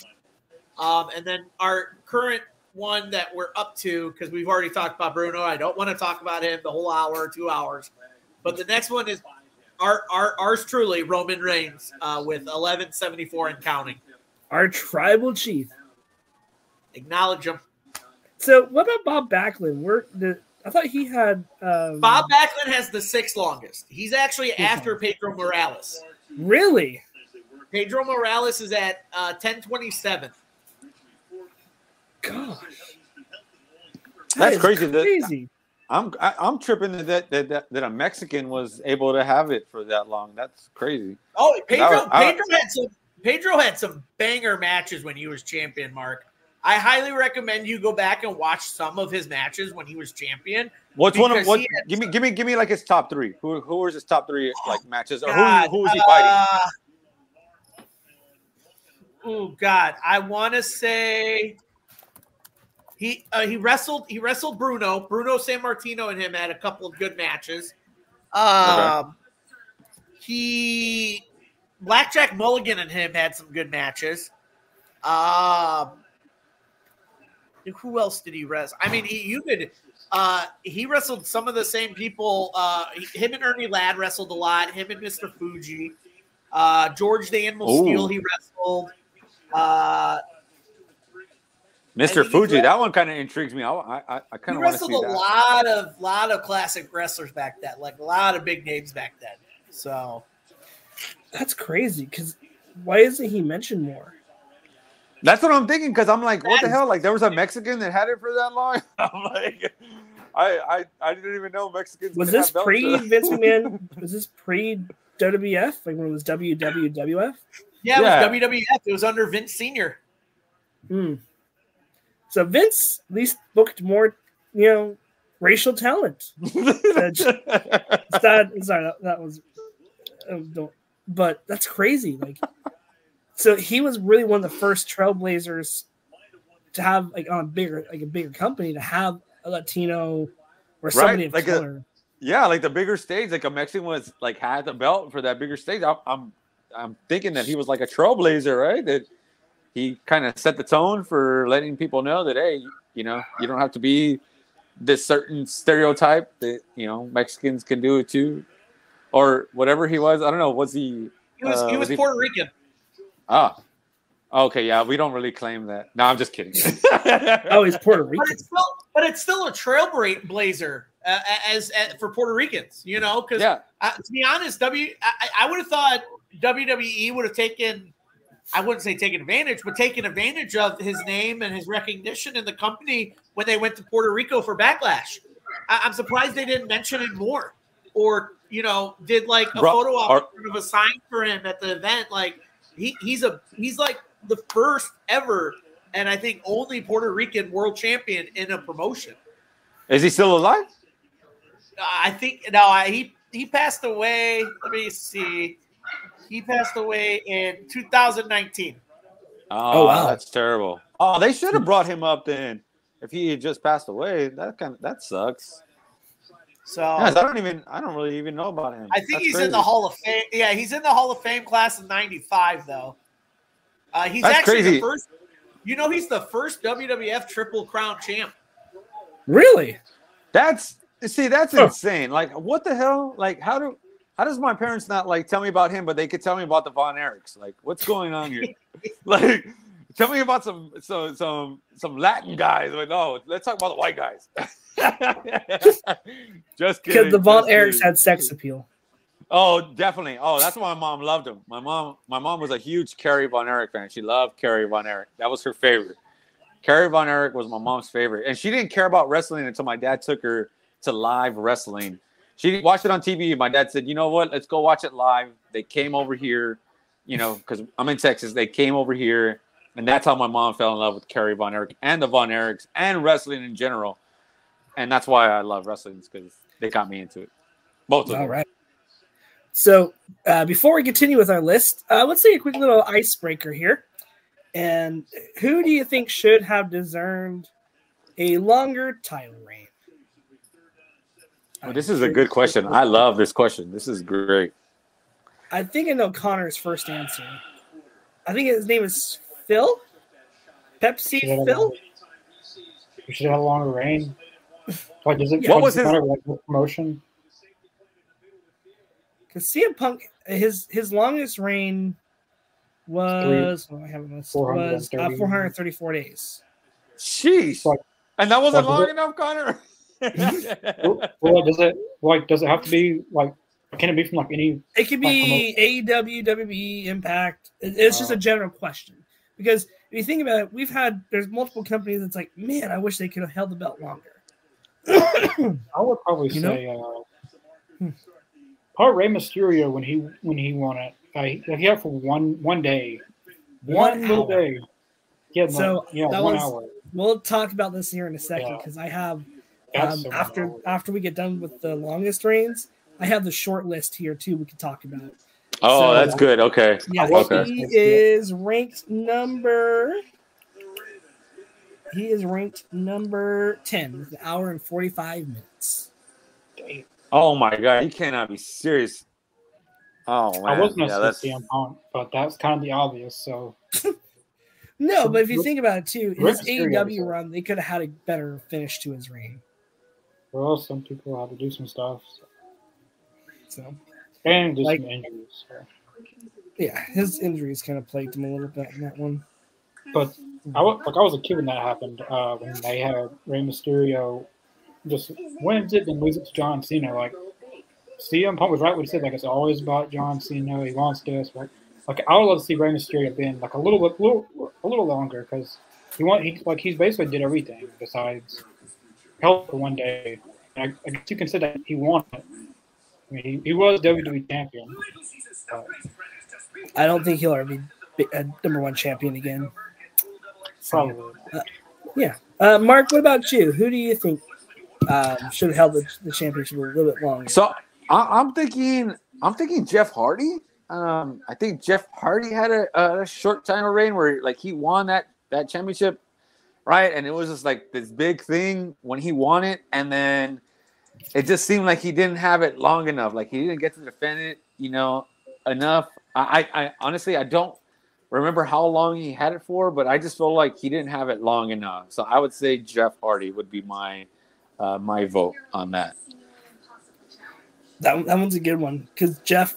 Um, and then our current one that we're up to, because we've already talked about Bruno. I don't want to talk about him the whole hour, two hours. But the next one is our, our ours truly, Roman Reigns, uh, with 1174 and counting. Our tribal chief. Acknowledge him. So, what about Bob Backlund? We're the I thought he had um, Bob Backlund has the sixth longest. He's actually after Pedro Morales. Really? Pedro Morales is at uh, 1027. Gosh, That's is crazy. That- Crazy. I'm I, I'm tripping that that, that that a Mexican was able to have it for that long. That's crazy. Oh, Pedro, I- I- Pedro had some Pedro had some banger matches when he was champion, Mark. I highly recommend you go back and watch some of his matches when he was champion. What's one of what? Give me give me give me like his top three. Who who was his top three like matches or God, who who was he fighting? uh, oh God, I want to say he uh, he wrestled he wrestled Bruno Bruno Sammartino and him had a couple of good matches. Um, he Blackjack Mulligan and him had some good matches. Um, who else did he wrestle? I mean, he, you could. Uh, he wrestled some of the same people. Uh, him and Ernie Ladd wrestled a lot. Him and Mr. Fuji. Uh, George the Animal Ooh. Steele. He wrestled. Uh, Mr. Fuji. That one kind of intrigues me. I I, I kind of want to wrestled see a that. lot of lot of classic wrestlers back then, like a lot of big names back then. So That's crazy. Because why isn't he mentioned more? That's what I'm thinking because I'm like, what the hell? Like there was a Mexican that had it for that long. I'm like, I I, I didn't even know Mexicans. Was this pre Vince McMahon? Was this pre WWF? Like when it was WWF? yeah, it Yeah. was WWF. It was under Vince Senior. Hmm. So Vince at least booked more, you know, racial talent. That, sorry, that, that was, don't, but that's crazy. Like, so he was really one of the first trailblazers to have like on a bigger, like a bigger company to have a Latino or somebody of like a- color. yeah, like the bigger stage, like a Mexican was like had the belt for that bigger stage. I'm I'm, I'm thinking that he was like a trailblazer, right? That he kind of set the tone for letting people know that hey, you know, you don't have to be this certain stereotype that you know Mexicans can do it too, or whatever he was. I don't know. Was he? He was Uh, he was was he- Puerto Rican. Ah, okay, yeah. We don't really claim that. No, I'm just kidding. Oh, he's Puerto But Rican. it's still, but it's still a trailblazer uh, as, as for Puerto Ricans, you know. Because yeah, uh, to be honest, W I, I would have thought WWE would have taken, I wouldn't say taken advantage, but taken advantage of his name and his recognition in the company when they went to Puerto Rico for Backlash. I, I'm surprised they didn't mention it more, or you know, did like a photo op of a sign for him at the event. Like he, he's a he's like the first ever, and I think only Puerto Rican world champion in a promotion. is he still alive? I think no, I, he he passed away. Let me see. He passed away in 2019. Oh, wow. that's terrible. Oh, they should have brought him up then. If he had just passed away, that kind of that sucks. So Yes, I don't even I don't really even know about him. I think That's he's crazy. in the Hall of Fame. Yeah, he's in the Hall of Fame class of '95, though. Uh, he's That's actually crazy. the first. You know, he's the first WWF Triple Crown champ. Really? That's see, that's Huh. insane. Like, what the hell? Like, how do how does my parents not like tell me about him, but they could tell me about the Von Erichs? Like, what's going on here? like, tell me about some some some some Latin guys. Like, no, let's talk about the white guys. just kidding. Because the Von just Erichs had sex appeal. Oh, definitely. Oh, that's why my mom loved him. My mom, my mom was a huge Kerry Von Erich fan. She loved Kerry Von Erich. That was her favorite. Kerry Von Erich was my mom's favorite, and she didn't care about wrestling until my dad took her to live wrestling. She watched it on TV. My dad said, "You know what? Let's go watch it live." They came over here, you know, because I'm in Texas. They came over here, and that's how my mom fell in love with Kerry Von Erich and the Von Erichs and wrestling in general. And that's why I love wrestling because they got me into it. Both of them. All right. So uh, before we continue with our list, uh, let's take a quick little icebreaker here. And who do you think should have discerned a longer title reign? Well, this is a good question. I love this question. This is great. I think I know Connor's first answer. I think his name is Phil. Pepsi Yeah. Phil. You should have a longer reign. Like, does it? What was it his- matter, like what promotion? Because CM Punk, his his longest reign was oh, I have this was uh, 434 days. Jeez. Like- And that wasn't like, long is it- enough, Connor. Well, well, does it like? Does it have to be like? Can it be from like any? It could be AEW, WWE, Impact. It- It's just a Uh, general question because if you think about it, we've had there's multiple companies that's like, man, I wish they could have held the belt longer. I would probably You know? say. Uh, Part Rey Mysterio when he when he won it. Uh, he, he had it for one one day, One one little day. Yeah, So, so yeah, that one was- hour. We'll talk about this here in a second Yeah. because I have That's um, after one after we get done with the longest reigns, I have the short list here too. We can talk about. oh, So- that's good. Okay. Yeah, Okay. he is ranked number. He is ranked number ten with an hour and forty five minutes. Oh my God, you cannot be serious. Oh man, I was gonna yeah, say that's CM Punk, but that's kind of the obvious. So No, but if you think about it too, Rick his Mysterio AEW run, they could have had a better finish to his reign. Well, some people have to do some stuff, So and just Like- some injuries. So. yeah, his injuries kind of plagued him a little bit in that one. But I was like I was a kid when that happened. Uh, when they had Rey Mysterio just wins it and loses it to John Cena. Like CM Punk was right when he said like it's always about John Cena. He wants this. Like, like I would love to see Rey Mysterio been like a little bit, little, a little longer because he want he like he's basically did everything besides help for one day. And I, I guess you can say that he won it. I mean, he, he was WWE champion. But I don't think he'll ever be a number one champion again. So, probably. uh, Mark, what about you? Who do you think um, should have held the, the championship a little bit longer? so. I, I'm thinking. I'm thinking Jeff Hardy. Um, I think Jeff Hardy had a, a short title reign where like he won that that championship, right? And it was just like this big thing when he won it, and then it just seemed like he didn't have it long enough. Like he didn't get to defend it, you know, enough. I, I, I honestly I don't remember how long he had it for, but I just feel like he didn't have it long enough. So I would say Jeff Hardy would be my uh, my vote on that. That, that one's a good one because Jeff,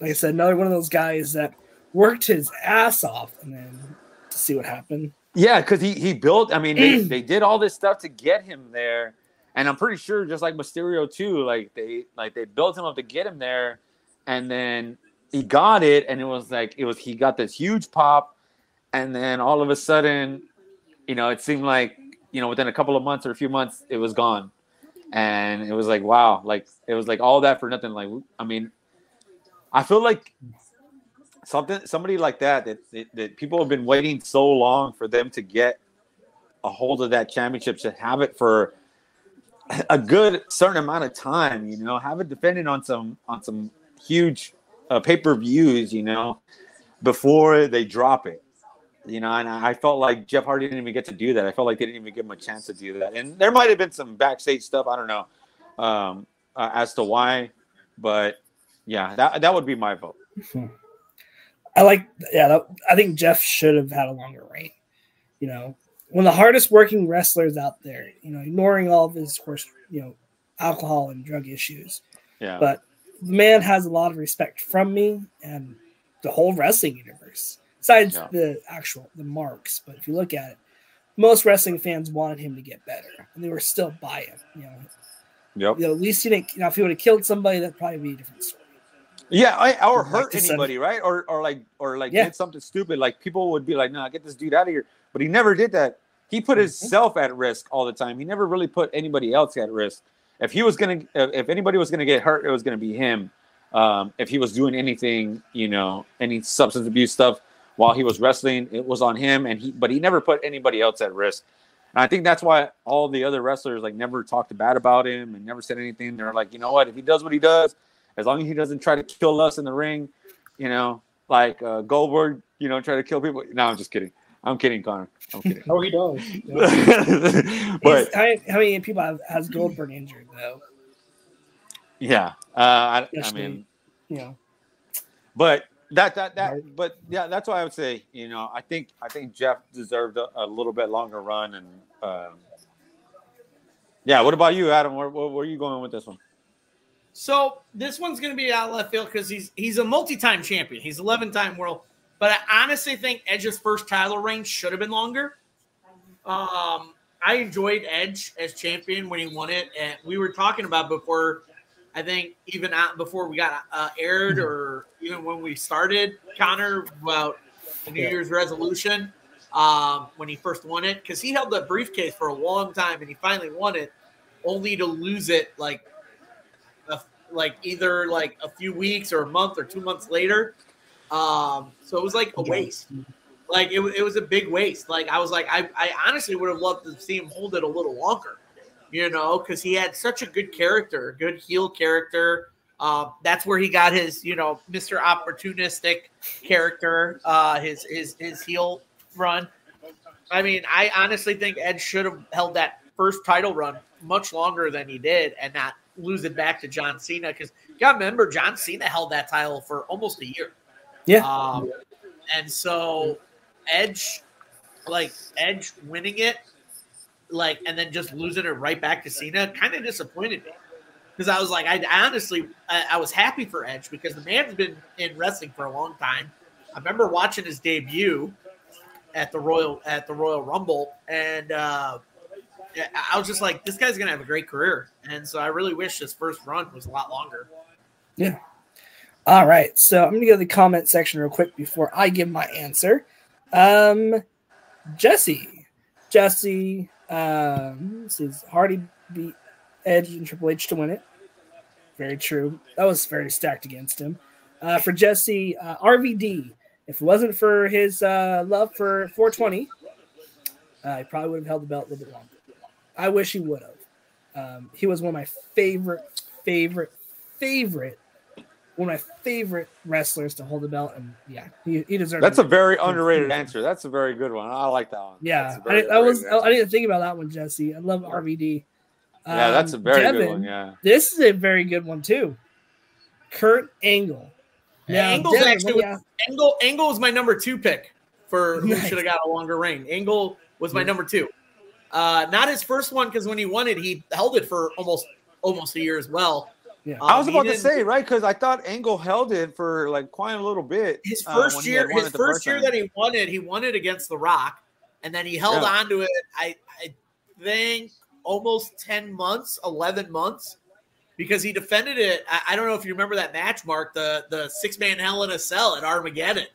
like I said, another one of those guys that worked his ass off and then to see what happened. Yeah, because he he built. I mean, they, they did all this stuff to get him there, and I'm pretty sure, just like Mysterio too, like they like they built him up to get him there, and then he got it, and it was like it was he got this huge pop, and then all of a sudden, you know, it seemed like you know within a couple of months or a few months, it was gone, and it was like wow, like it was like all that for nothing. Like I mean, I feel like something somebody like that, that that that people have been waiting so long for them to get a hold of that championship to have it for a good certain amount of time you know have it dependent on some on some huge uh, pay-per-views you know before they drop it. You know and i felt like jeff hardy didn't even get to do that. I felt like they didn't even give him a chance to do that. And there might have been some backstage stuff i don't know um, uh, as to why but yeah that, that would be my vote I like, yeah, that, I think Jeff should have had a longer reign. You know, one of the hardest working wrestlers out there. You know, ignoring all of his, of course, you know, alcohol and drug issues. yeah But the man has a lot of respect from me and the whole wrestling universe. besides yeah. the actual the marks. But if you look at it, most wrestling fans wanted him to get better, and they were still by him. You know, yep. You know, at least he didn't. You know, if he would have killed somebody, that'd probably be a different story. Yeah, I, or hurt like anybody, right? Or or like or like yeah. did something stupid. Like people would be like, "No, nah, get this dude out of here." But he never did that. He put mm-hmm. himself at risk all the time. He never really put anybody else at risk. If he was gonna, if anybody was gonna get hurt, it was gonna be him. Um, if he was doing anything, you know, any substance abuse stuff while he was wrestling, it was on him. And he, but he never put anybody else at risk. And I think that's why all the other wrestlers like never talked bad about him and never said anything. They're like, you know what? If he does what he does, as long as he doesn't try to kill us in the ring, you know, like uh, Goldberg, you know, try to kill people. No, I'm just kidding. I'm kidding, Connor. I'm kidding. oh, he does. but how, how, many people have, has Goldberg injured though? Yeah, uh, I, I mean, yeah. But that that that right. but yeah, that's why I would say you know I think I think Jeff deserved a, a little bit longer run and um, yeah. What about you, Adam? Where, where, where are you going with this one? So this one's going to be out left field because he's he's a multi-time champion. He's 11-time world, but I honestly think Edge's first title reign should have been longer. Um, I enjoyed Edge as champion when he won it, and we were talking about before I think even before we got uh, aired, mm-hmm. or even when we started, Connor about the New yeah. Year's Revolution um, when he first won it, because he held that briefcase for a long time and he finally won it, only to lose it like, like either like a few weeks or a month or two months later. Um, so it was like a waste. Like it, it was a big waste. Like I was like, I, I honestly would have loved to see him hold it a little longer you know, because he had such a good character, good heel character. Uh, that's where he got his, you know, Mr. Opportunistic character, uh, his his his heel run. I mean, I honestly think Ed should have held that first title run much longer than he did, and not lose it back to John Cena. Because you got to remember, John Cena held that title for almost a year. Yeah. Um, and so Edge, like Edge winning it like, and then just losing it right back to Cena kind of disappointed me because I was like, I, I honestly, I, I, was happy for Edge because the man's been in wrestling for a long time. I remember watching his debut at the Royal at the Royal Rumble, and uh, I was just like, this guy's gonna have a great career, and so I really wish his first run was a lot longer. Yeah. All right, so I'm gonna go to the comment section real quick before I give my answer. Um, Jesse, Jesse um, this is Hardy beat Edge and Triple H to win it. Very true. That was very stacked against him. Uh, for Jesse, uh, RVD, if it wasn't for his uh, love for 420, uh, he probably would have held the belt a little bit longer. I wish he would have. Um, he was one of my favorite, favorite, favorite one of my favorite wrestlers to hold the belt, and yeah, he, he deserves. That's a very underrated answer. That's a very good one. I like that one. Yeah, very, I, I was answer. I didn't think about that one, Jesse. I love RVD. Yeah, um, that's a very Devin, good one. Yeah, this is a very good one too. Kurt Angle. Now, Angle's Devin, actually yeah. Angle. Angle was my number two pick for who nice. should have got a longer reign. Angle was my number two. Uh, not his first one because when he won it, he held it for almost almost a year as well. Yeah. Um, I was about to say right because I thought Angle held it for like quite a little bit. His uh, first uh, year, his first year time. that he won it, he won it against The Rock, and then he held yeah. on to it. I, I think almost ten months, eleven months, because he defended it. I, I don't know if you remember that match, Mark, the the six man Hell in a Cell at Armageddon,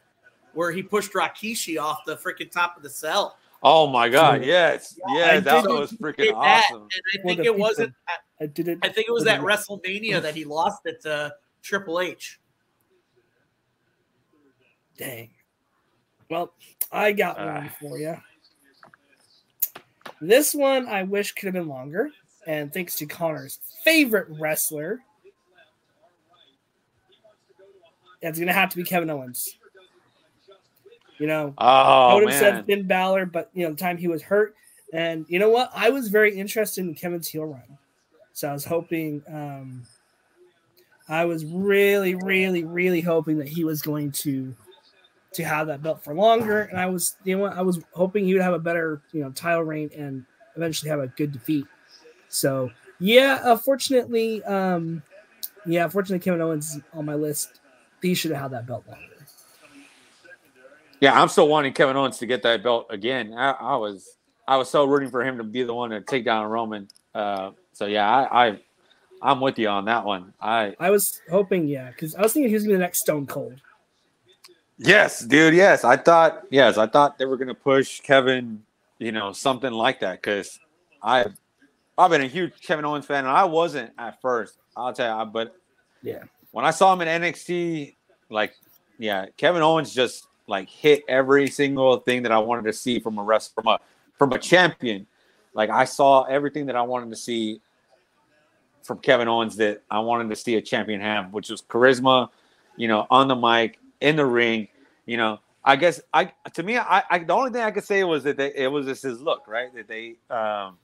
where he pushed Rikishi off the freaking top of the cell. Oh my god, yes. Yeah, that was freaking awesome. and I think it wasn't I did it. I think it was that WrestleMania that he lost it to Triple H. Dang. Well, I got uh. one for you. This one I wish could have been longer, and thanks to Connor's favorite wrestler, it's gonna have to be Kevin Owens. You know, oh, I would have said Finn Balor, but you know, the time he was hurt, and you know what? I was very interested in Kevin's heel run. So I was hoping, um, I was really, really, really hoping that he was going to to have that belt for longer. And I was, you know, what, I was hoping he would have a better, you know, title reign and eventually have a good defeat. So yeah, unfortunately, um, yeah, unfortunately, Kevin Owens on my list. He should have had that belt longer. Yeah, I'm still wanting Kevin Owens to get that belt again. I, I was I was so rooting for him to be the one to take down Roman. Uh, so yeah, I, I I'm with you on that one. I I was hoping, yeah, because I was thinking he was gonna be the next Stone Cold. Yes, dude. Yes, I thought. Yes, I thought they were gonna push Kevin. You know, something like that because I I've been a huge Kevin Owens fan, and I wasn't at first. I'll tell you, but yeah, when I saw him in NXT, like, yeah, Kevin Owens just like hit every single thing that I wanted to see from a rest from a from a champion. Like I saw everything that I wanted to see from Kevin Owens that I wanted to see a champion have, which was charisma, you know, on the mic, in the ring, you know. I guess I to me, I, I the only thing I could say was that they, it was just his look, right? That they, um,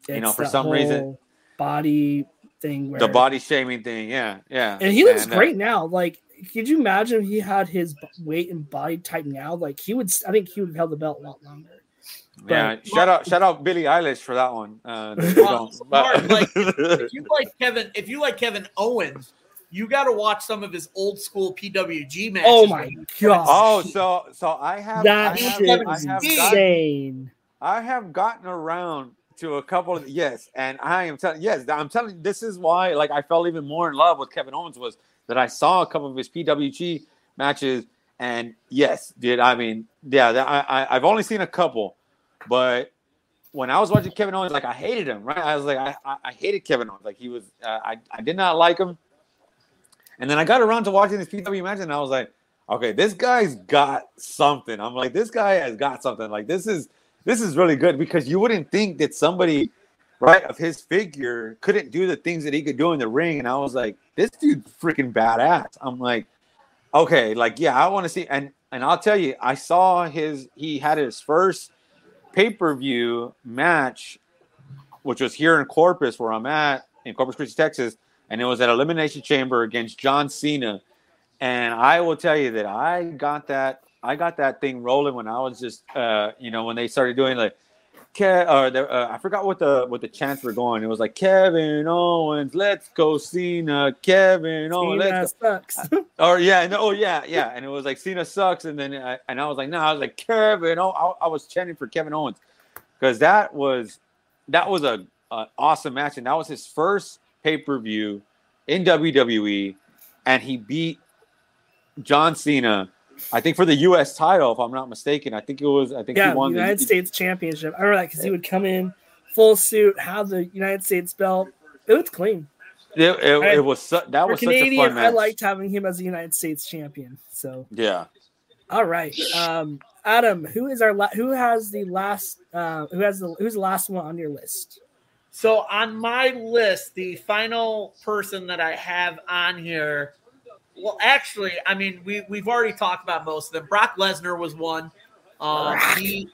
it's you know, for some reason, body thing, where, the body shaming thing, yeah, yeah. And he looks and, uh, great uh, now. Like, could you imagine if he had his weight and body type now? Like, he would. I think he would have held the belt a lot longer. But, yeah, shout out, shout out Billie Eilish for that one. Uh, like, if you like Kevin, if you like Kevin Owens, you got to watch some of his old school PWG matches. Oh my god! Oh, so so I have that I have, shit I have insane. Gotten, I have gotten around to a couple of yes, and I am telling yes, I'm telling you, this is why like I fell even more in love with Kevin Owens was that I saw a couple of his PWG matches, and yes, did I mean yeah, I, I I've only seen a couple, but when I was watching Kevin Owens, like I hated him, right? I was like I I, hated Kevin Owens, like he was uh, I I did not like him and then I got around to watching this PW match, and I was like, okay, this guy's got something. I'm like, this guy has got something. Like this is this is really good because you wouldn't think that somebody right of his figure couldn't do the things that he could do in the ring. And I was like, this dude's freaking badass. I'm like, okay, like yeah, I want to see. And and I'll tell you, I saw his he had his first pay-per-view match, which was here in Corpus, where I'm at in Corpus Christi, Texas and it was at Elimination Chamber against John Cena. And I will tell you that I got that I got that thing rolling when I was just uh, you know when they started doing like Ke- or the, uh, I forgot what the what the chants were going. It was like Kevin Owens, let's go Cena, Kevin Owens, Cena sucks. or yeah, no, oh yeah, yeah, and it was like Cena sucks, and then I, and I was like, no, I was like Kevin. Oh, I, I was chanting for Kevin Owens because that was that was a, a awesome match, and that was his first pay per view in WWE, and he beat John Cena. I think for the U.S. title, if I'm not mistaken. I think it was. I think yeah, he won the United the, States Championship. I remember that because he would come in full suit, have the United States belt. It was clean. It, it, I, it was su- that was Canadian, such a fun match. I liked having him as the United States champion. So yeah. All right, um, Adam. Who is our la- who has the last? Uh, who has the who's the last one on your list? So on my list, the final person that I have on here, well, actually, I mean, we we've already talked about most of them. Brock Lesnar was one. Um, he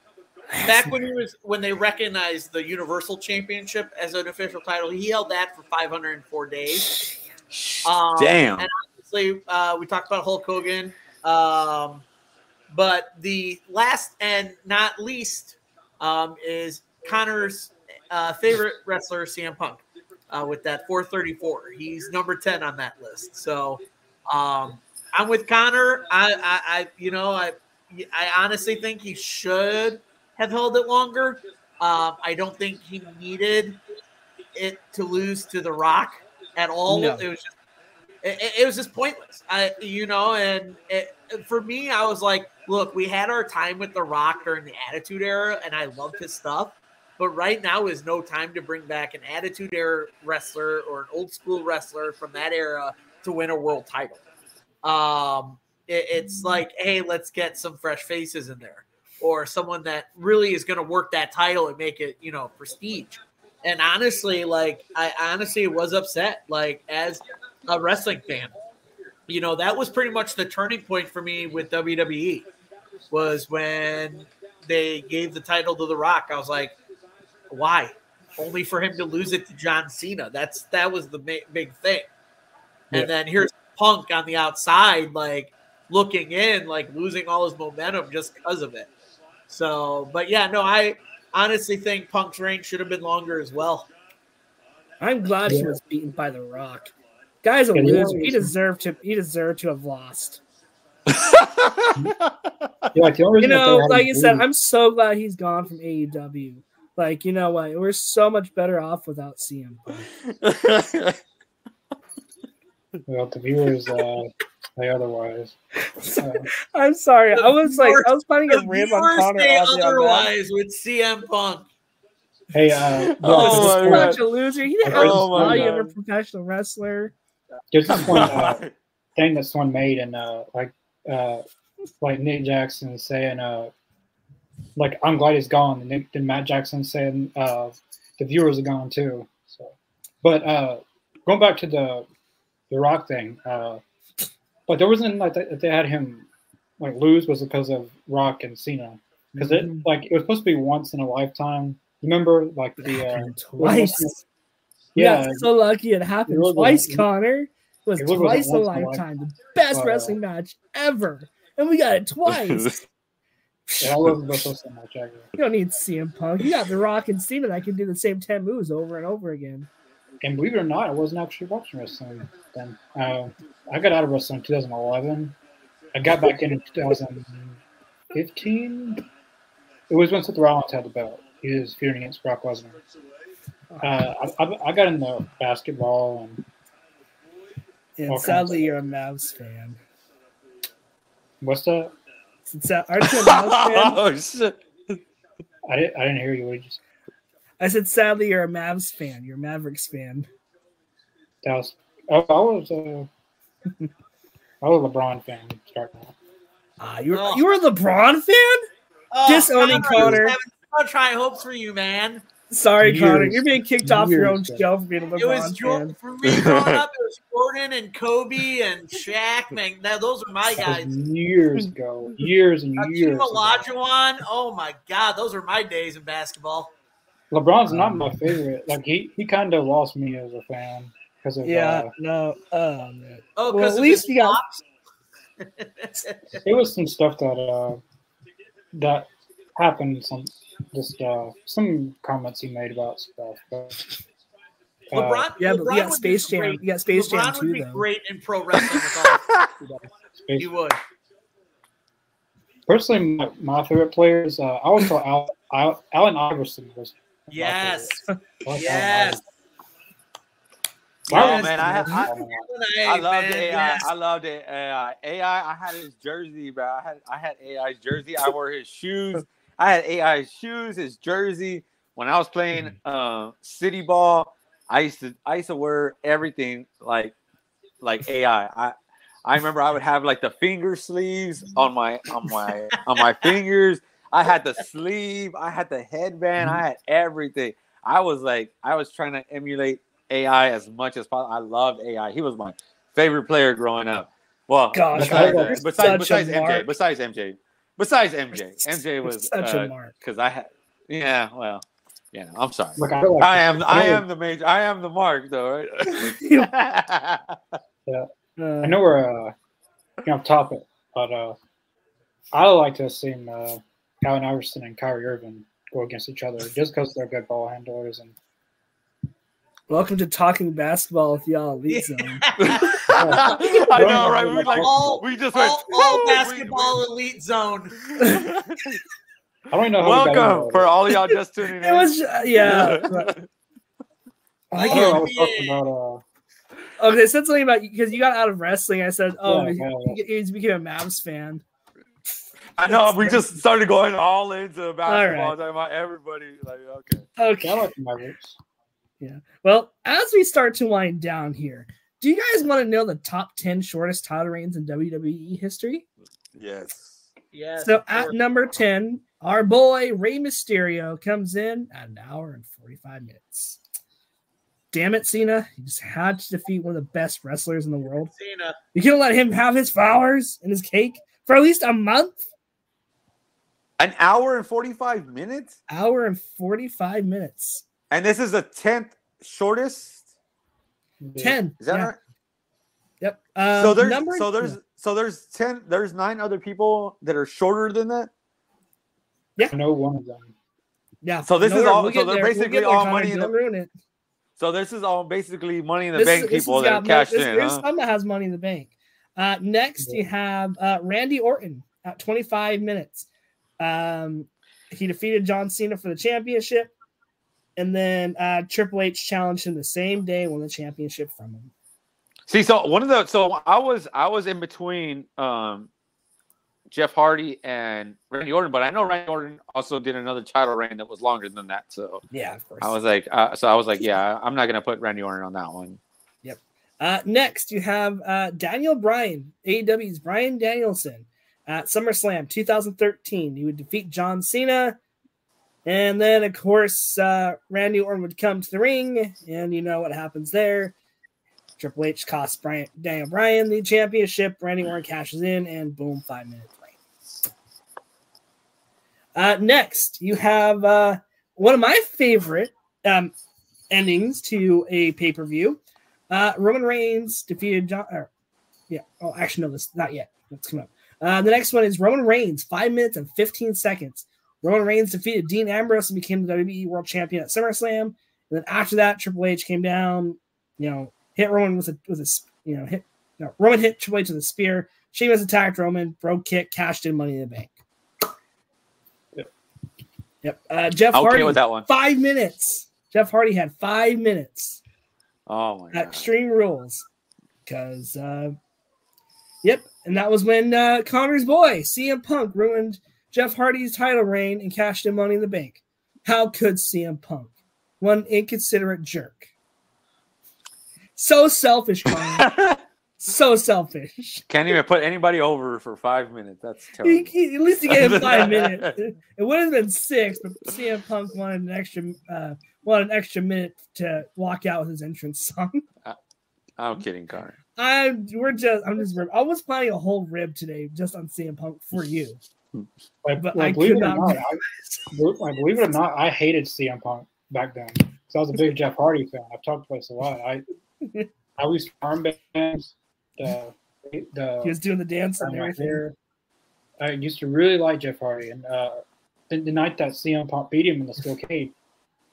back when he was when they recognized the Universal Championship as an official title, he held that for 504 days. Um, Damn. And obviously, uh, we talked about Hulk Hogan. Um, but the last and not least um, is Connor's uh, favorite wrestler, CM Punk, uh, with that 434. He's number 10 on that list. So um, I'm with Connor. I, I, I, you know, I, I honestly think he should have held it longer. Um, I don't think he needed it to lose to The Rock at all. No. It was just, it, it, was just pointless. I, you know, and it, for me, I was like, look, we had our time with The Rock during the Attitude Era, and I loved his stuff. But right now is no time to bring back an attitude era wrestler or an old school wrestler from that era to win a world title. Um, it, it's like, hey, let's get some fresh faces in there, or someone that really is going to work that title and make it, you know, prestige. And honestly, like I honestly was upset, like as a wrestling fan, you know, that was pretty much the turning point for me with WWE was when they gave the title to The Rock. I was like, why? Only for him to lose it to John Cena. That's that was the ma- big thing. And yeah. then here's Punk on the outside, like looking in, like losing all his momentum just because of it. So, but yeah, no, I honestly think Punk's reign should have been longer as well. I'm glad yeah. he was beaten by The Rock. Guy's a loser. He deserved to. He deserved to have lost. Yeah, like the only You know, like you said, I'm so glad he's gone from AEW. Like, you know what? We're so much better off without CM Punk. well, the viewers uh, say otherwise. Uh, I'm sorry. I was like, I was planning a rib on Connor. say Oddly on that. otherwise with CM Punk. hey, uh, Oh there's, my this Such a loser. He didn't Oh have the my value of a professional wrestler. there's this one uh, thing that someone made, and uh, like, uh, like Nick Jackson saying, uh, like, I'm glad he's gone, and Nick, then Matt Jackson saying, uh, the viewers are gone too. So, but uh, going back to the the Rock thing, uh, but there wasn't like that they had him like lose was because of Rock and Cena because it Mhm. like it was supposed to be once in a lifetime. Remember, like the uh, twice. yeah, Yeah, so lucky it happened It was- twice, Connor. It was it twice a once a lifetime. The best Uh, wrestling match ever. And we got it twice. yeah, I wasn't much ever. You don't need CM Punk. You got The Rock and Cena that can do the same 10 moves over and over again. And believe it or not, I wasn't actually watching wrestling then. Uh, I got out of wrestling in 2011. I got back in in 2015. It was when Seth Rollins had the belt. He was feuding against Brock Lesnar. Uh, I, I, I got into basketball and And Okay. sadly, you're a Mavs fan. what's that? Since that, aren't you a Mavs fan? oh shit! I didn't, I didn't hear you. What did you say? I said, sadly, you're a Mavs fan. You're a Mavericks fan. That was, oh, I was uh, I was a LeBron fan starting out. Ah, you were, Oh. you were a LeBron fan? Oh, Disowning Connor, I was Connor. having so try hopes for you, man. Sorry, Years. Connor. You're being kicked off your own Years ago. show for being a LeBron It was Jo- fan. for me growing up. It was Jordan and Kobe and Shaq. Man, that, those are my That guys. years ago. Years and years. Hakeem ago. Olajuwon. Oh my God, those are my days in basketball. LeBron's not my favorite. Like he, he kind of lost me as a fan because of Yeah, uh, no. Oh, man. Oh, Well, because at least you got- it was some stuff that uh that happened. Some just uh some comments he made about stuff. But, uh, LeBron. Yeah, but LeBron you got Space Jam. great. You got Space Jam LeBron would be though. great in pro wrestling with all. space- he would. Personally, my, my favorite players. Uh, I always thought Al, Al, Allen Iverson was. My Yes. favorite. I like Allen Yes. Iverson. Oh Yes. man, I have. I, I loved man, AI. yes. I loved it. AI. AI. I had his jersey, bro. I had I had AI's jersey. I wore his shoes. I had AI's shoes, his jersey. When I was playing uh, city ball, I used to I used to wear everything like like AI. I I remember I would have like the finger sleeves on my on my on my fingers. I had the sleeve. I had the headband. I had everything. I was like I was trying to emulate AI as much as possible. I loved AI. He was my favorite player growing up. Well, Gosh, besides, uh, besides, besides MJ, mark. besides MJ, besides MJ, MJ was such a uh, mark. because I had, yeah, well, yeah, I'm sorry. Look, I, like I am, I I- am the major, I am the mark, though, You- right? I Uh, know we're uh, you know, topic, but uh, I would like to have seen uh, Allen Iverson and Kyrie Irving go against each other just because they're good ball handlers and welcome to talking basketball with y'all elite zone. I know, right? We like, All- we just went. all, all "Woo!" We- basketball elite zone. I don't know how we got into Welcome for all y'all just tuning in. It was yeah. I I, can't- know, I talking about uh, Okay, I said something about because you got out of wrestling. I said, "Oh, Yeah, he, yeah, he, he's became a Mavs fan." I know we just started going all into basketball, right. talking about everybody. Like, okay. Okay. yeah, I like the Mavericks. Well, as we start to wind down here, do you guys want to know the top ten shortest title reigns in WWE history? Yes. Yes. So of at number 10, our boy Rey Mysterio comes in at an hour and 45 minutes. Damn it, Cena. You just had to defeat one of the best wrestlers in the world. Cena. You can't let him have his flowers and his cake for at least a month? An hour and 45 minutes? Hour and 45 minutes. And this is the 10th shortest? 10. Is that yeah. right? Yep. Um, so there's number, so there's so there's 10 there's nine other people that are shorter than that. I know one of them. yeah. so this no is all- we'll so they're there. We'll basically all money in the- ruin it. So this is all basically money in the This bank is- this people has that got cashed this- in. this- huh? Some that has money in the bank. Uh, next, you have uh, Randy Orton at 25 minutes. Um, he defeated John Cena for the championship, and then uh, Triple H challenged him the same day, won the championship from him. See, so one of the so I was I was in between um, Jeff Hardy and Randy Orton, but I know Randy Orton also did another title reign that was longer than that. So yeah, of course. I was like, uh, so I was like, yeah, I'm not gonna put Randy Orton on that one. Yep. Uh, next, you have uh, Daniel Bryan, AEW's Bryan Danielson at SummerSlam 2013. He would defeat John Cena. And then, of course, uh, Randy Orton would come to the ring, and you know what happens there. Triple H costs Bryan, Daniel Bryan the championship. Randy Orton cashes in, and boom, five minutes reign. Uh, next, you have uh, one of my favorite um, endings to a pay per view. Uh, Roman Reigns defeated John. Or, yeah. Oh, actually, no, this not yet. Let's come up. Uh, the next one is Roman Reigns, five minutes and 15 seconds. Roman Reigns defeated Dean Ambrose and became the WWE World Champion at SummerSlam. And then after that, Triple H came down, you know, hit Roman with a with a you know hit no, Roman hit Triple H with a spear. Sheamus attacked Roman, broke kick, cashed in Money in the Bank. Yep. Yep. Uh, Jeff Okay Hardy with that one. Five minutes. Jeff Hardy had five minutes. Oh my at god. Extreme Rules, because uh, yep, and that was when uh, Connor's boy CM Punk ruined Jeff Hardy's title reign and cashed in Money in the Bank. How could CM Punk, one inconsiderate jerk, so selfish, Connor, so selfish. Can't even put anybody over for five minutes. That's He, terrible. he- at least he gave him five minutes. It, it would have been six, but CM Punk wanted an extra, uh, wanted an extra minute to walk out with his entrance song. I'm kidding, Connor. I we're just I'm just rib. I was planning a whole rib today just on CM Punk for you. Like, But like, I believe could it or not- I, believe it or not, I hated CM Punk back then. So I was a big Jeff Hardy fan. I've talked about this a lot. I I used armbands, the the He was doing the dance and everything. hair. I used to really like Jeff Hardy, and uh, the, the night that CM Punk beat him in the steel cage,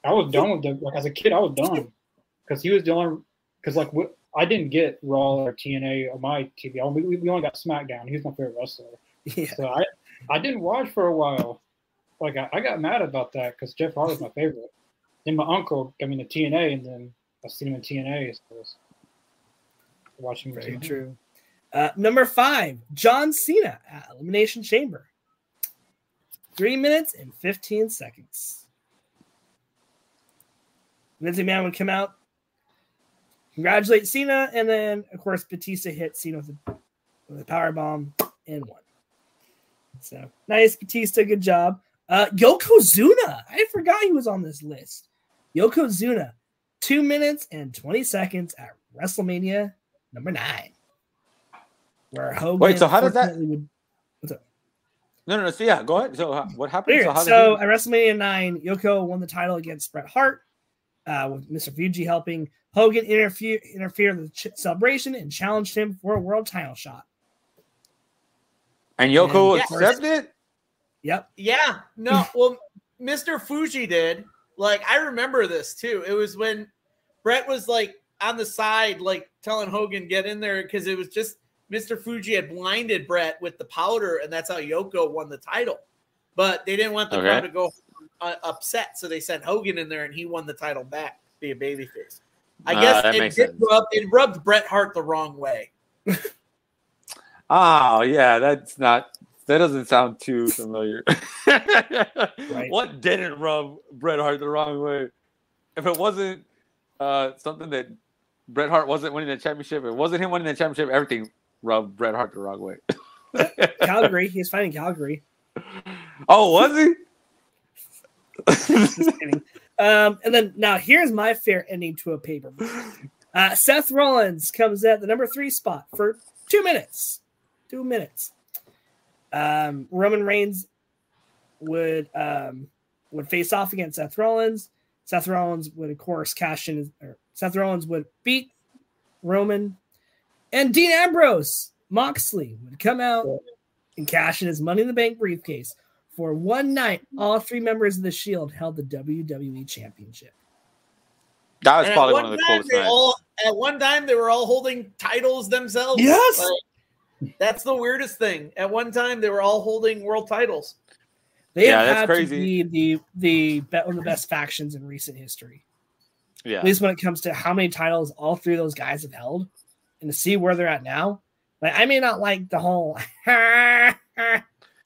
I was done with the like as a kid. I was done because he was the only because like what, I didn't get Raw or TNA on my TV. Only, we only got SmackDown. He was my favorite wrestler. Yeah. So I, I didn't watch for a while. Like I, I got mad about that because Jeff Hardy was my favorite. Then my uncle got me into TNA, and then I seen him in TNA. So I was watching. Very TNA. true. Uh, number five, John Cena at Elimination Chamber. Three minutes and 15 seconds. Vince McMahon would come out, congratulate Cena, and then, of course, Batista hit Cena with a, with a power bomb and won. So nice, Batista. Good job. Uh, Yokozuna. I forgot he was on this list. Yokozuna, two minutes and 20 seconds at WrestleMania number nine. Where Hogan Wait, so how does that- would- No, no, no. So yeah, go ahead. So uh, what happened? Weird. So, how So did at WrestleMania 9, Yoko won the title against Bret Hart, uh, with Mr. Fuji helping Hogan interfere interfere with the ch- celebration and challenged him for a world title shot. and Yoko Yeah. accepted? Yep. Yeah, no. Well, Mr. Fuji did. Like, I remember this too. It was when Bret was like on the side, like telling Hogan get in there because it was just Mr. Fuji had blinded Bret with the powder, and that's how Yoko won the title. But they didn't want the Okay. crowd to go uh, upset, so they sent Hogan in there, and he won the title back via babyface. I Ah, guess it, did rub, it rubbed Bret Hart the wrong way. Oh yeah, that's not. That doesn't sound too familiar. What didn't rub Bret Hart the wrong way? If it wasn't uh, something that Bret Hart wasn't winning the championship, it wasn't him winning the championship. Everything rubbed Bret Hart the wrong way. Calgary. He's fighting Calgary. oh, was he? Um, and then now here's my fair ending to a paper. Uh, Seth Rollins comes at the number three spot for two minutes. Two minutes. Um, Roman Reigns would um, would face off against Seth Rollins. Seth Rollins would, of course, cash in. Or Seth Rollins would beat Roman, and Dean Ambrose Moxley would come out and cash in his Money in the Bank briefcase. For one night, all three members of the Shield held the WWE Championship. That was And probably one of the time, coolest nights. all- at one time, they were all holding titles themselves. Yes. Like, That's the weirdest thing. At one time, they were all holding world titles. They Yeah, have that's had crazy. to be the the be- one of the best factions in recent history. Yeah. At least when it comes to how many titles all three of those guys have held, and to see where they're at now. Like I may not like the whole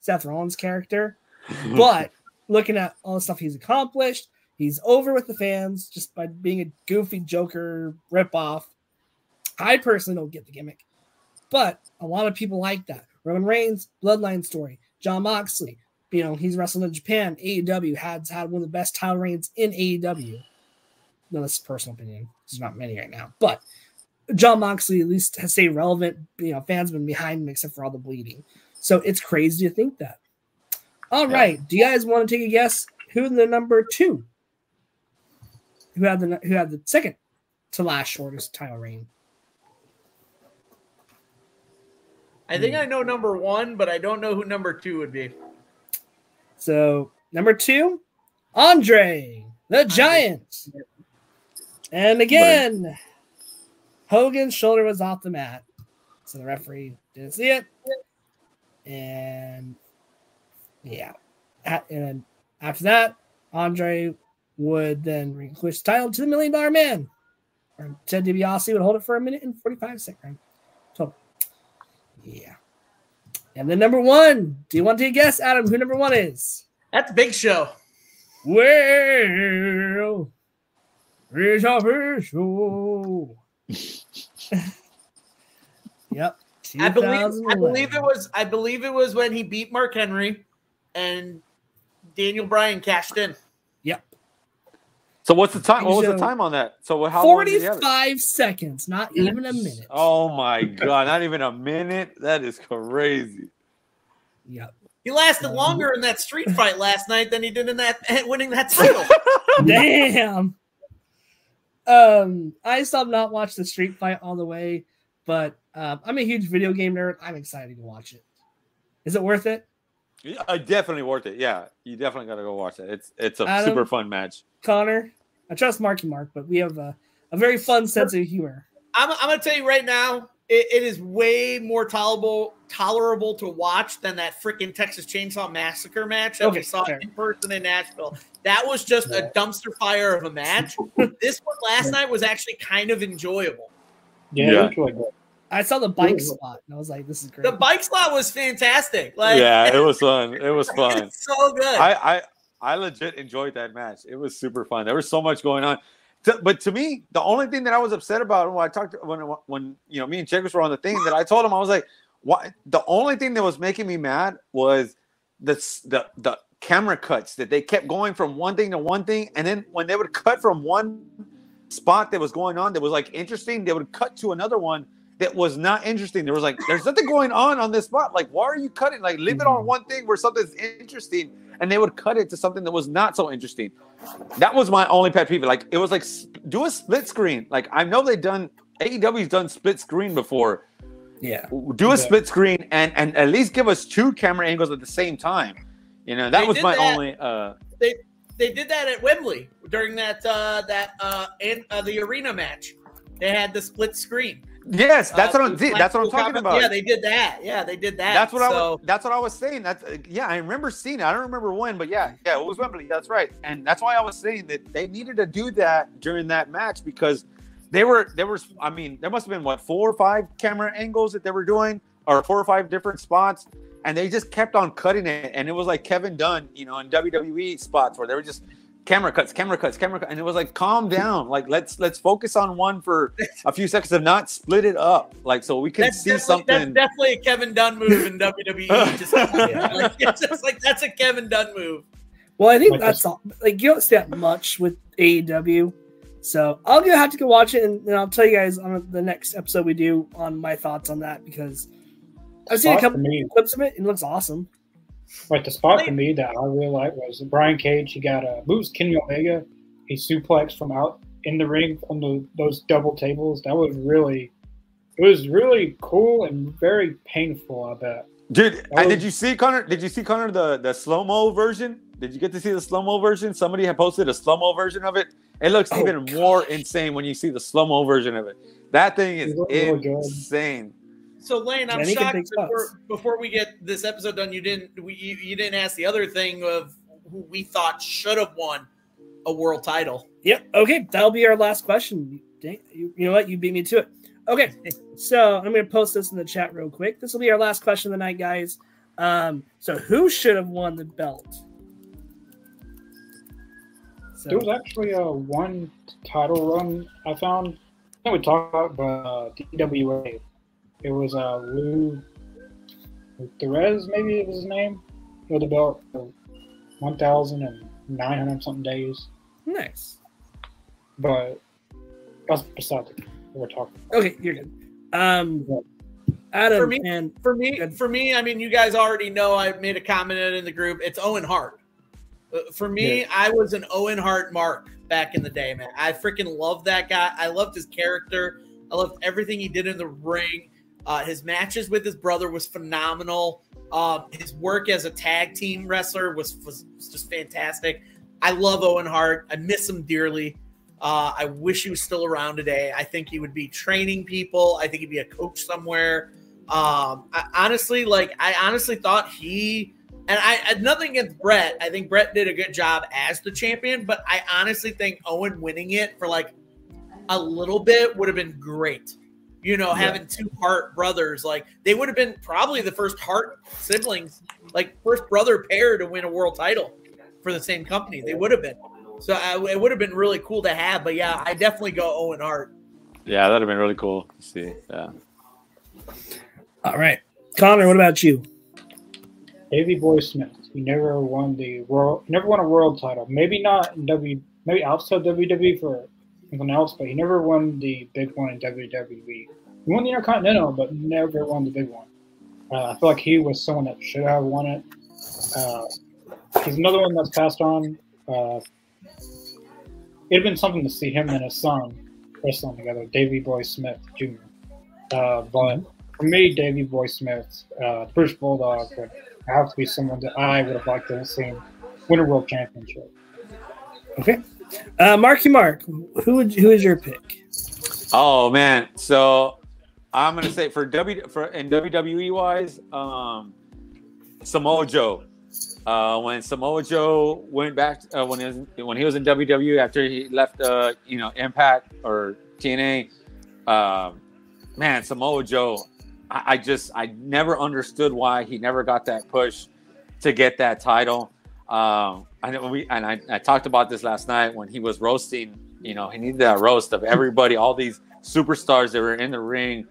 Seth Rollins character, but looking at all the stuff he's accomplished, he's over with the fans just by being a goofy Joker ripoff. I personally don't get the gimmick, but a lot of people like that. Roman Reigns, Bloodline story, Jon Moxley, you know, he's wrestling in Japan. AEW has had one of the best title reigns in AEW. No, that's personal opinion. There's not many right now, but Jon Moxley at least has stayed relevant. You know, fans been behind him except for all the bleeding. So it's crazy to think that. All Yeah. right, do you guys want to take a guess who the number two? Who had the who had the second to last shortest title reign? I think hmm. I know number one, but I don't know who number two would be. So number two, Andre the Giant. And again, Hogan's shoulder was off the mat. So the referee didn't see it. And yeah. A- And after that, Andre would then relinquish the title to the Million Dollar Man. Or Ted DiBiase would hold it for a minute and 45 seconds total. Yeah. And then number one, do you want to take a guess, Adam, who number one is? That's Big Show. Well, it's official. yep. I believe I believe it was I believe it was when he beat Mark Henry and Daniel Bryan cashed in. Yep. So what's the time? What was the time on that? So how long did he have it? 45 seconds, not even a minute. Oh my god! Not even a minute. That is crazy. Yep. He lasted longer in that street fight last night than he did in that winning that title. Damn. Um, I still have not watched the street fight all the way, but um, I'm a huge video game nerd. I'm excited to watch it. Is it worth it? Yeah, uh, definitely worth it. Yeah, you definitely got to go watch it. It's it's a Adam? super fun match. Connor, I trust Marky Mark, but we have a, a very fun sense of humor. I'm, I'm gonna tell you right now, it, it is way more tolerable tolerable to watch than that freaking Texas Chainsaw Massacre match that Okay, we saw fair. in person in Nashville. That was just a dumpster fire of a match. this one last night was actually kind of enjoyable. Yeah, Yeah. It was really good. I saw the bike spot and I was like, this is great. The bike slot was fantastic. Like yeah, it was fun. It was fun. it's so good. I, I I legit enjoyed that match. It was super fun. There was so much going on. To- but to me, the only thing that I was upset about when I talked when when you know me and Checkers were on the thing that I told him I was like, what? The only thing that was making me mad was the the the camera cuts that they kept going from one thing to one thing, and then when they would cut from one spot that was going on that was like interesting, they would cut to another one that was not interesting. There was like, there's nothing going on on this spot. Like, why are you cutting? Like, leave it on one thing where something's interesting, and they would cut it to something that was not so interesting. That was my only pet peeve. Like, it was like do a split screen. Like, I know they've done AEW's done split screen before. yeah. Do a Yeah. split screen and and at least give us two camera angles at the same time. You know, that They was my that. only. uh they they did that at Wembley during that uh that uh and uh, the arena match. They had the split screen. Yes, that's Uh, what I'm. That's what I'm talking combat- about. Yeah, they did that. Yeah, they did that. That's what I was. That's what I was saying. That's uh, yeah. I remember seeing it. I don't remember when, but yeah, yeah, it was Wembley. That's right. And that's why I was saying that they needed to do that during that match because they were there was. I mean, there must have been what four or five camera angles that they were doing, or four or five different spots, and they just kept on cutting it. And it was like Kevin Dunn, you know, in WWE spots where they were just camera cuts, camera cuts, camera cuts, and it was like calm down. Like let's let's focus on one for a few seconds and not split it up. Like so we can that's see something. That's definitely a Kevin Dunn move in WWE. Just, like, it's just like that's a Kevin Dunn move. Well, I think Like that's all. Like you don't see that much with AEW, so I'll go have to go watch it, and then I'll tell you guys on the next episode we do on my thoughts on that because I've seen a couple for me, clips of it. and It looks awesome. Like the spot for me that I really liked was Brian Cage. He got a moves Kenny Omega. He suplexed from out in the ring on the, those double tables. That was really, it was really cool and very painful. I bet. Dude, That and was- did you see Connor? Did you see Connor the the slow mo version? Did you get to see the slow mo version? Somebody had posted a slow mo version of it. It looks Oh, even more insane when you see the slow mo version of it. That thing is It looked really good. insane. So Lane, I'm shocked before, before, we get this episode done, you didn't we, you, you didn't ask the other thing of who we thought should have won a world title. Yep. Okay, that'll be our last question. You, you know what? You beat me to it. Okay, so I'm going to post this in the chat real quick. This will be our last question of the night, guys. Um, so who should have won the belt? So, there was actually a one title run I found. I we talked about, but uh, DWA. It was uh, Lou Thesz, maybe it was his name. He had the belt for 1,900 something days. Nice. But that's beside the we're talking. Okay, you're good. Um, Adam for me, and for me, for me, I mean, you guys already know. I made a comment in the group. It's Owen Hart. Uh, for me, yeah. I was an Owen Hart mark back in the day, man. I freaking loved that guy. I loved his character. I loved everything he did in the ring. Uh, his matches with his brother was phenomenal. Uh, his work as a tag team wrestler was, was, just fantastic. I love Owen Hart. I miss him dearly. Uh, I wish he was still around today. I think he would be training people. I think he'd be a coach somewhere. Um, I, honestly, like I honestly thought he and I had nothing against Bret. I think Bret did a good job as the champion, but I honestly think Owen winning it for like a little bit would have been great. You know, yeah. having two Hart brothers, like they would have been probably the first Hart siblings, like first brother pair to win a world title for the same company. They would have been. So uh, it would have been really cool to have. But yeah, I definitely go Owen Hart. Yeah, that'd have been really cool to see. Yeah. All right, Connor. What about you? Davey Boy Smith. He never won the world. Never won a world title. Maybe not in W. Maybe outside WWE for anyone else, but he never won the big one in WWE. He won the Intercontinental, but never won the big one. Uh, I feel like he was someone that should have won it. Uh, he's another one that's passed on. Uh, it'd been something to see him and his son wrestling together, Davey Boy Smith Jr. Uh, but for me, Davey Boy Smith, uh, British Bulldog would have to be someone that I would have liked to have seen win a world championship. Okay, uh, Marky Mark, who would, who is your pick? Oh man, so I'm gonna say for W for in WWE wise, um, Samoa Joe. Uh, when Samoa Joe went back uh, when he was when he was in WWE after he left, uh, you know, Impact or TNA, um, man, Samoa Joe, I, I, just I never understood why he never got that push to get that title. Um, I know we and I, I talked about this last night when he was roasting. You know, he needed that roast of everybody, all these superstars that were in the ring.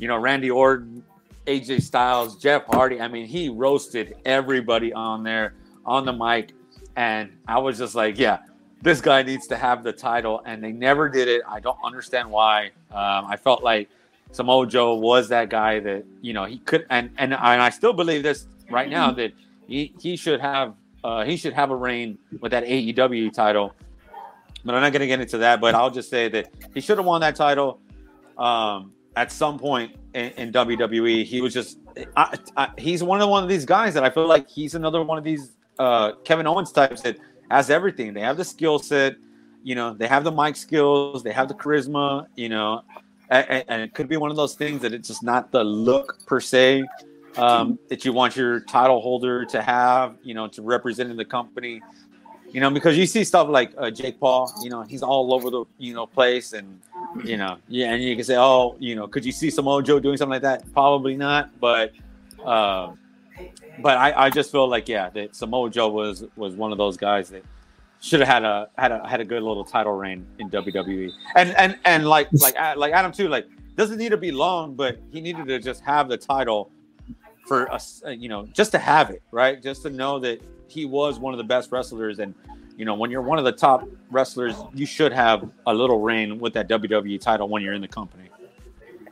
You know, Randy Orton, AJ Styles, Jeff Hardy. I mean, he roasted everybody on there on the mic. And I was just like, yeah, this guy needs to have the title. And they never did it. I don't understand why. Um, I felt like Samoa Joe was that guy that, you know, he could. And, and, and I still believe this right now that he, he should have. Uh, he should have a reign with that AEW title, but I'm not going to get into that. But I'll just say that he should have won that title. Um, at some point in, in WWE. He was just I, I, he's one of one of these guys that I feel like he's another one of these uh, Kevin Owens types that has everything. They have the skill set, you know, they have the mic skills, they have the charisma, you know, and, and, it could be one of those things that it's just not the look per se um, that you want your title holder to have, you know, to represent the company you know, because you see stuff like uh, Jake Paul, you know, he's all over the you know place, and you know, yeah, and you can say, oh, you know, could you see Samoa Joe doing something like that? Probably not, but, uh, but I, I just feel like yeah, that Samoa Joe was was one of those guys that should have had a had a had a good little title reign in WWE, and and and like like like Adam too, like doesn't need to be long, but he needed to just have the title for us, you know, just to have it, right? Just to know that he was one of the best wrestlers. And, you know, when you're one of the top wrestlers, you should have a little reign with that WWE title when you're in the company.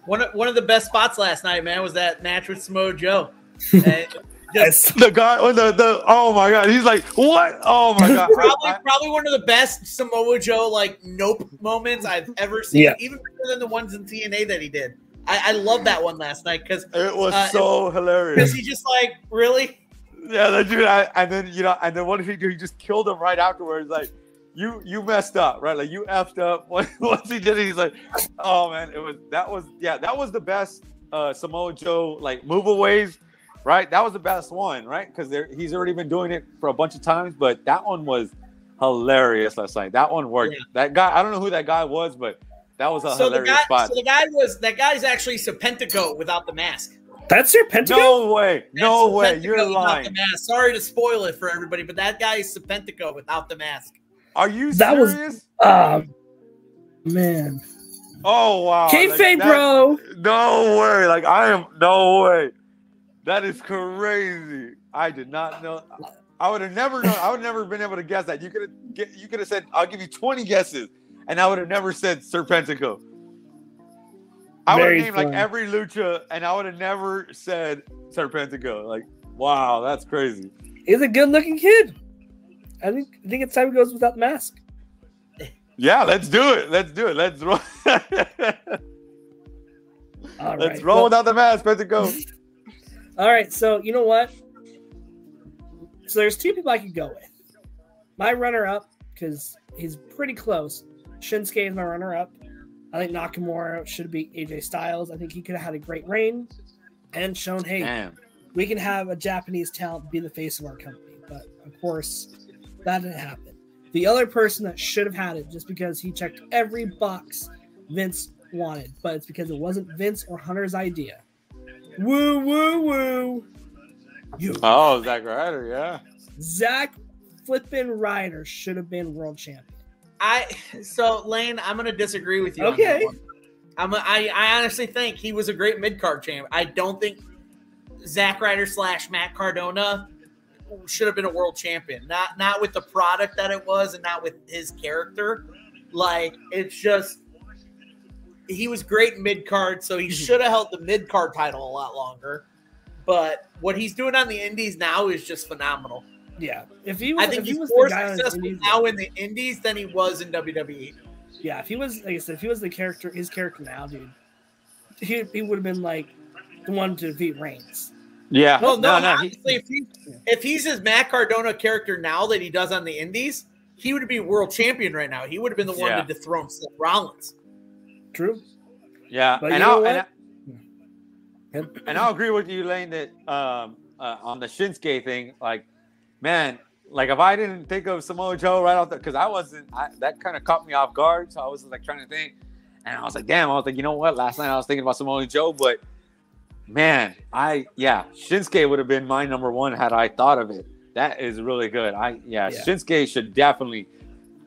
One of, one of the best spots last night, man, was that match with Samoa Joe. Just, the guy, oh, the, the oh my god, he's like, what? Oh my god, probably probably one of the best Samoa Joe like nope moments I've ever seen, yeah. even better than the ones in TNA that he did. I, I love that one last night because it was uh, so hilarious. Because he just like really yeah, the dude, I, and then you know, and then what did he do? He just killed him right afterwards. Like, you you messed up, right? Like you effed up. Once he did it, he's like, oh man, it was that was yeah, that was the best uh, Samoa Joe like moveaways, right? That was the best one, right? Because there he's already been doing it for a bunch of times, but that one was hilarious last night. That one worked. Yeah. That guy, I don't know who that guy was, but that was a so hilarious guy, spot. So the guy was that guy's actually Serpentico without the mask. That's Serpentico? No way. No way. You're lying. Sorry to spoil it for everybody, but that guy is Serpentico without the mask. Are you serious? that serious? Was, um, man. Oh wow. Kayfabe, like, bro. No way. Like I am no way. That is crazy. I did not know. I would have never known. I would have never been able to guess that. You could have you could have said, I'll give you 20 guesses, and I would have never said Serpentico. I would have named fun. like every lucha, and I would have never said Serpentico. Like, wow, that's crazy. He's a good looking kid. I think I think it's time he goes without the mask. Yeah, let's do it. Let's do it. Let's roll. let's roll well, without the mask. Serpentico. All right, so you know what? So there's two people I could go with. My runner up, because he's pretty close. Shinsuke is my runner up. I think Nakamura should be AJ Styles. I think he could have had a great reign and shown, hey, Damn. we can have a Japanese talent be the face of our company. But of course, that didn't happen. The other person that should have had it just because he checked every box Vince wanted, but it's because it wasn't Vince or Hunter's idea. Woo, woo, woo. You. Oh, Zack Ryder, yeah. Zack flipping Ryder should have been world champion. I so Lane, I'm gonna disagree with you. Okay. I'm a, I, I honestly think he was a great mid card champ. I don't think Zack Ryder slash Matt Cardona should have been a world champion. Not not with the product that it was, and not with his character. Like it's just he was great mid card, so he mm-hmm. should have held the mid card title a lot longer. But what he's doing on the Indies now is just phenomenal. Yeah, if he, was, I think he's he was more successful Indies, now in the Indies than he was in WWE. Yeah, if he was, like I said, if he was the character, his character now, dude, he, he would have been like the one to defeat Reigns. Yeah. Well, no, no, no honestly, he, if, he, if he's his Matt Cardona character now that he does on the Indies, he would be world champion right now. He would have been the one yeah. to dethrone Seth Rollins. True. Yeah, but and, I'll, and, I, and I'll agree with you, Lane, that um, uh, on the Shinsuke thing, like man, like if I didn't think of Samoa Joe right off the, because I wasn't, I, that kind of caught me off guard. So I was like trying to think, and I was like, damn, I was like, you know what? Last night I was thinking about Samoa Joe, but man, I yeah, Shinsuke would have been my number one had I thought of it. That is really good. I yeah, yeah. Shinsuke should definitely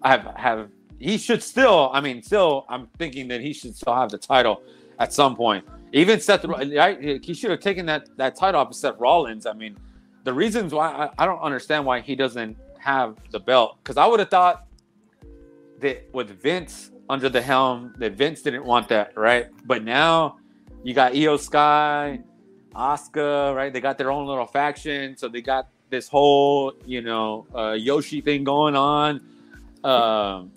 have have he should still. I mean, still, I'm thinking that he should still have the title at some point. Even Seth, right? he should have taken that that title off of Seth Rollins. I mean the reasons why I, I don't understand why he doesn't have the belt because I would have thought that with Vince under the helm that Vince didn't want that, right? But now you got Iyo Sky, Asuka, right? They got their own little faction, so they got this whole you know uh, Yoshi thing going on. Um,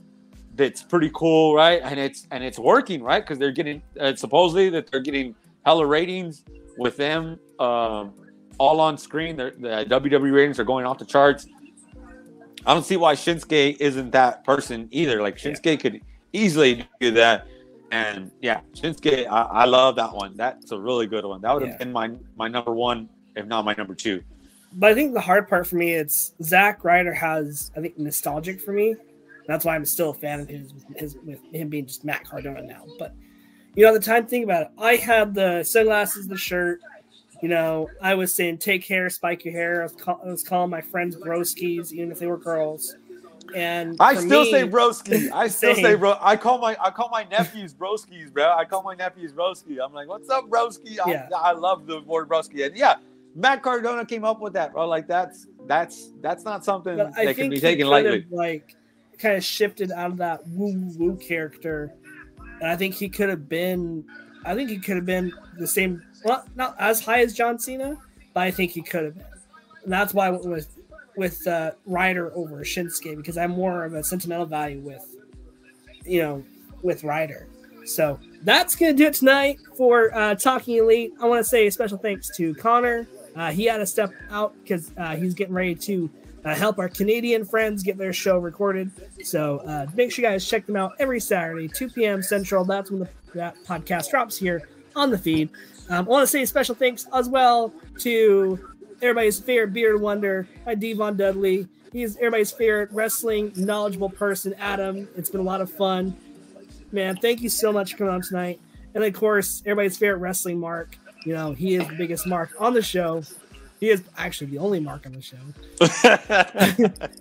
that's pretty cool, right? And it's and it's working, right? Because they're getting uh, supposedly that they're getting hella ratings with them um, all on screen. the WWE ratings are going off the charts. I don't see why Shinsuke isn't that person either. Like Shinsuke yeah. could easily do that. And yeah, Shinsuke, I, I, love that one. That's a really good one. That would have yeah. been my my number one, if not my number two. But I think the hard part for me, it's Zack Ryder has, I think, nostalgic for me. That's why I'm still a fan of his, his with him being just Matt Cardona now. But you know, the time think about it, I had the sunglasses, the shirt, you know, I was saying take hair, spike your hair. I was, call, I was calling my friends broskies, even if they were girls. And I still me, say broski. I still say bro. I call my I call my nephews broskis, bro. I call my nephews broski. I'm like, what's up, broski? I, yeah. I love the word broski. And yeah, Matt Cardona came up with that, bro. Like that's that's that's not something but that can be taken lightly. like kind of shifted out of that woo woo character, and I think he could have been. I think he could have been the same well, not as high as John Cena, but I think he could have been. And that's why I went with with uh, Ryder over Shinsuke because I'm more of a sentimental value with, you know, with Ryder. So that's gonna do it tonight for uh, Talking Elite. I want to say a special thanks to Connor. Uh, he had to step out because uh, he's getting ready to uh, help our Canadian friends get their show recorded. So uh, make sure you guys check them out every Saturday, 2 p.m. Central. That's when the, that podcast drops here on the feed. Um, I want to say special thanks as well to everybody's favorite beard wonder, my D-Von Dudley. He's everybody's favorite wrestling knowledgeable person, Adam. It's been a lot of fun. Man, thank you so much for coming on tonight. And of course, everybody's favorite wrestling mark. You know, he is the biggest mark on the show. He is actually the only mark on the show.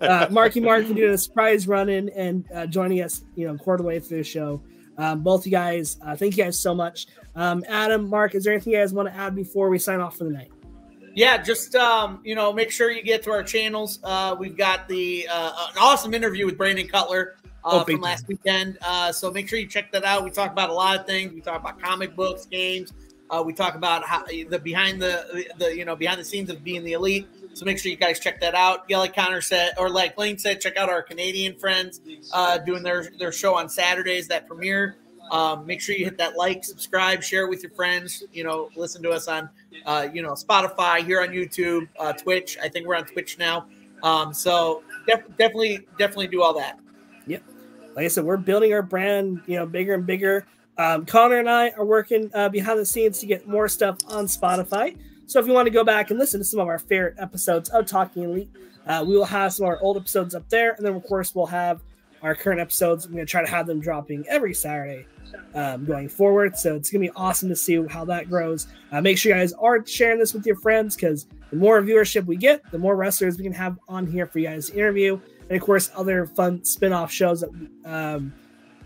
uh, Marky Mark doing a surprise run in and uh, joining us, you know, quarter way through the show. Um, both you guys, uh, thank you guys so much. Um, Adam, Mark, is there anything you guys want to add before we sign off for the night? Yeah, just um, you know, make sure you get to our channels. Uh, we've got the uh, an awesome interview with Brandon Cutler uh, oh, from last weekend. Uh, so make sure you check that out. We talk about a lot of things. We talk about comic books, games. Uh, we talk about how the behind the, the you know behind the scenes of being the elite. So make sure you guys check that out. Yeah, like Connor said, or like Lane said, check out our Canadian friends uh, doing their their show on Saturdays that premiere. Um, make sure you hit that like, subscribe, share with your friends. You know, listen to us on uh, you know Spotify, here on YouTube, uh, Twitch. I think we're on Twitch now. Um, so def- definitely, definitely do all that. Yep. Like I said, we're building our brand, you know, bigger and bigger. Um, Connor and I are working uh, behind the scenes to get more stuff on Spotify. So if you want to go back and listen to some of our favorite episodes of Talking Elite, uh, we will have some of our old episodes up there, and then of course we'll have our current episodes. I'm going to try to have them dropping every Saturday um, going forward. So it's going to be awesome to see how that grows. Uh, make sure you guys are sharing this with your friends because the more viewership we get, the more wrestlers we can have on here for you guys to interview, and of course other fun spin-off shows that um,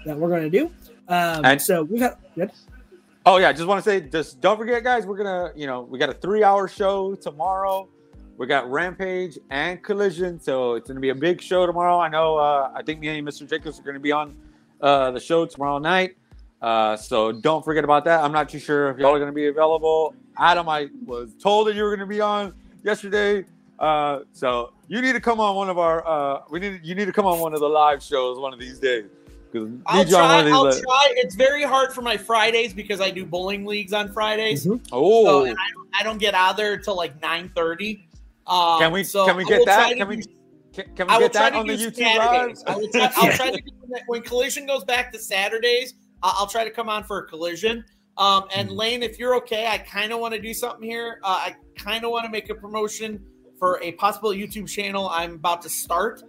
that we're going to do. Um, and so we've got good. Oh yeah, I just want to say, just don't forget, guys. We're gonna, you know, we got a three-hour show tomorrow. We got Rampage and Collision, so it's gonna be a big show tomorrow. I know. Uh, I think me and Mr. Jacobs are gonna be on uh, the show tomorrow night. Uh, so don't forget about that. I'm not too sure if y'all are gonna be available. Adam, I was told that you were gonna be on yesterday. Uh, so you need to come on one of our. Uh, we need you need to come on one of the live shows one of these days. Because I'll try. I'll like, try. It's very hard for my Fridays because I do bowling leagues on Fridays. Mm-hmm. Oh, so, and I, don't, I don't get out there till like nine thirty. Um, can we? So can we get that? Can we? Can, can we get that on the YouTube live? I will try, I'll try to do when collision goes back to Saturdays. I'll try to come on for a collision. Um, and mm-hmm. Lane, if you're okay, I kind of want to do something here. Uh, I kind of want to make a promotion for a possible YouTube channel I'm about to start.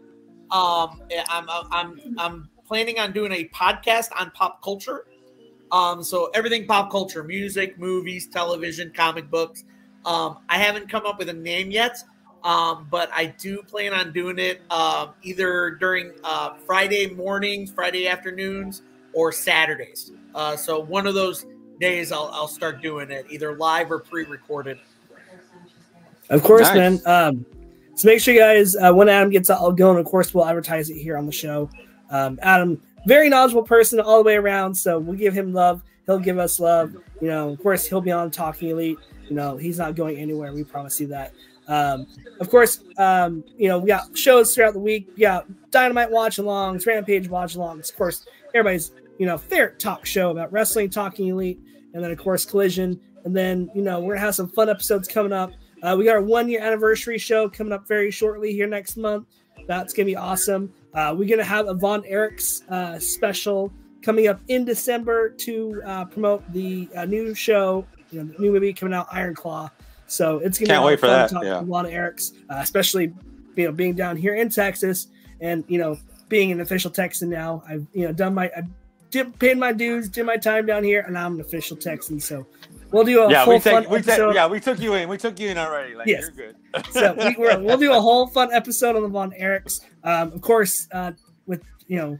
Um, I'm I'm I'm planning on doing a podcast on pop culture. Um, so everything pop culture, music, movies, television, comic books. Um, I haven't come up with a name yet, um, but I do plan on doing it uh, either during uh, Friday mornings, Friday afternoons, or Saturdays. Uh, so one of those days I'll, I'll start doing it, either live or pre-recorded. Of course, nice. man. Um, so make sure you guys, uh, when Adam gets out, I'll go, and of course we'll advertise it here on the show. Um, Adam, very knowledgeable person all the way around. So we'll give him love. He'll give us love. You know, of course, he'll be on Talking Elite. You know, he's not going anywhere. We promise you that. Um, of course, um, you know, we got shows throughout the week. We got Dynamite watch alongs, Rampage watch alongs. Of course, everybody's, you know, favorite talk show about wrestling, Talking Elite. And then, of course, Collision. And then, you know, we're going to have some fun episodes coming up. Uh, we got our one year anniversary show coming up very shortly here next month. That's going to be awesome. Uh, we're going to have a Von Erichs uh, special coming up in December to uh, promote the uh, new show, you know, the new movie coming out, Iron Claw. So it's going to be wait for that. Yeah. Von Erichs, uh, especially you know being down here in Texas and you know being an official Texan now. I've you know done my I did paid my dues, did my time down here, and I'm an official Texan. So We'll do a yeah, full we take, fun we episode. Take, yeah, we took you in. We took you in already. Like, yes. you're good. so we, will do a whole fun episode on the Von Erichs. Um, of course, uh, with you know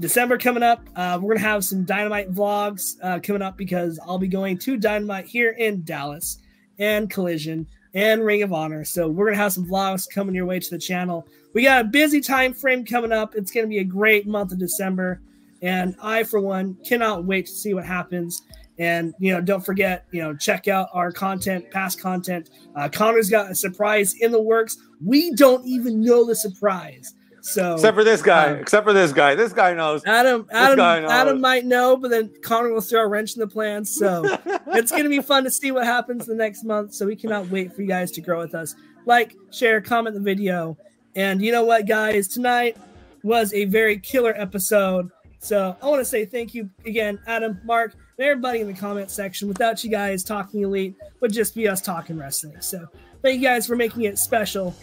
December coming up, uh, we're gonna have some Dynamite vlogs uh, coming up because I'll be going to Dynamite here in Dallas and Collision and Ring of Honor. So we're gonna have some vlogs coming your way to the channel. We got a busy time frame coming up. It's gonna be a great month of December, and I, for one, cannot wait to see what happens. And you know, don't forget, you know, check out our content, past content. Uh, Connor's got a surprise in the works. We don't even know the surprise. So except for this guy, uh, except for this guy, this guy knows. Adam, Adam, knows. Adam might know, but then Connor will throw a wrench in the plans. So it's gonna be fun to see what happens the next month. So we cannot wait for you guys to grow with us. Like, share, comment the video, and you know what, guys, tonight was a very killer episode So I want to say thank you again, Adam, Mark, everybody in the comment section. Without you guys talking elite, would just be us talking wrestling. So thank you guys for making it special.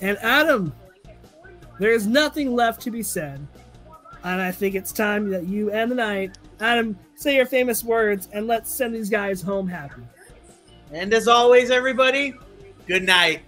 And Adam, there is nothing left to be said. And I think it's time that you end the night. Adam, say your famous words and let's send these guys home happy. And as always, everybody, good night.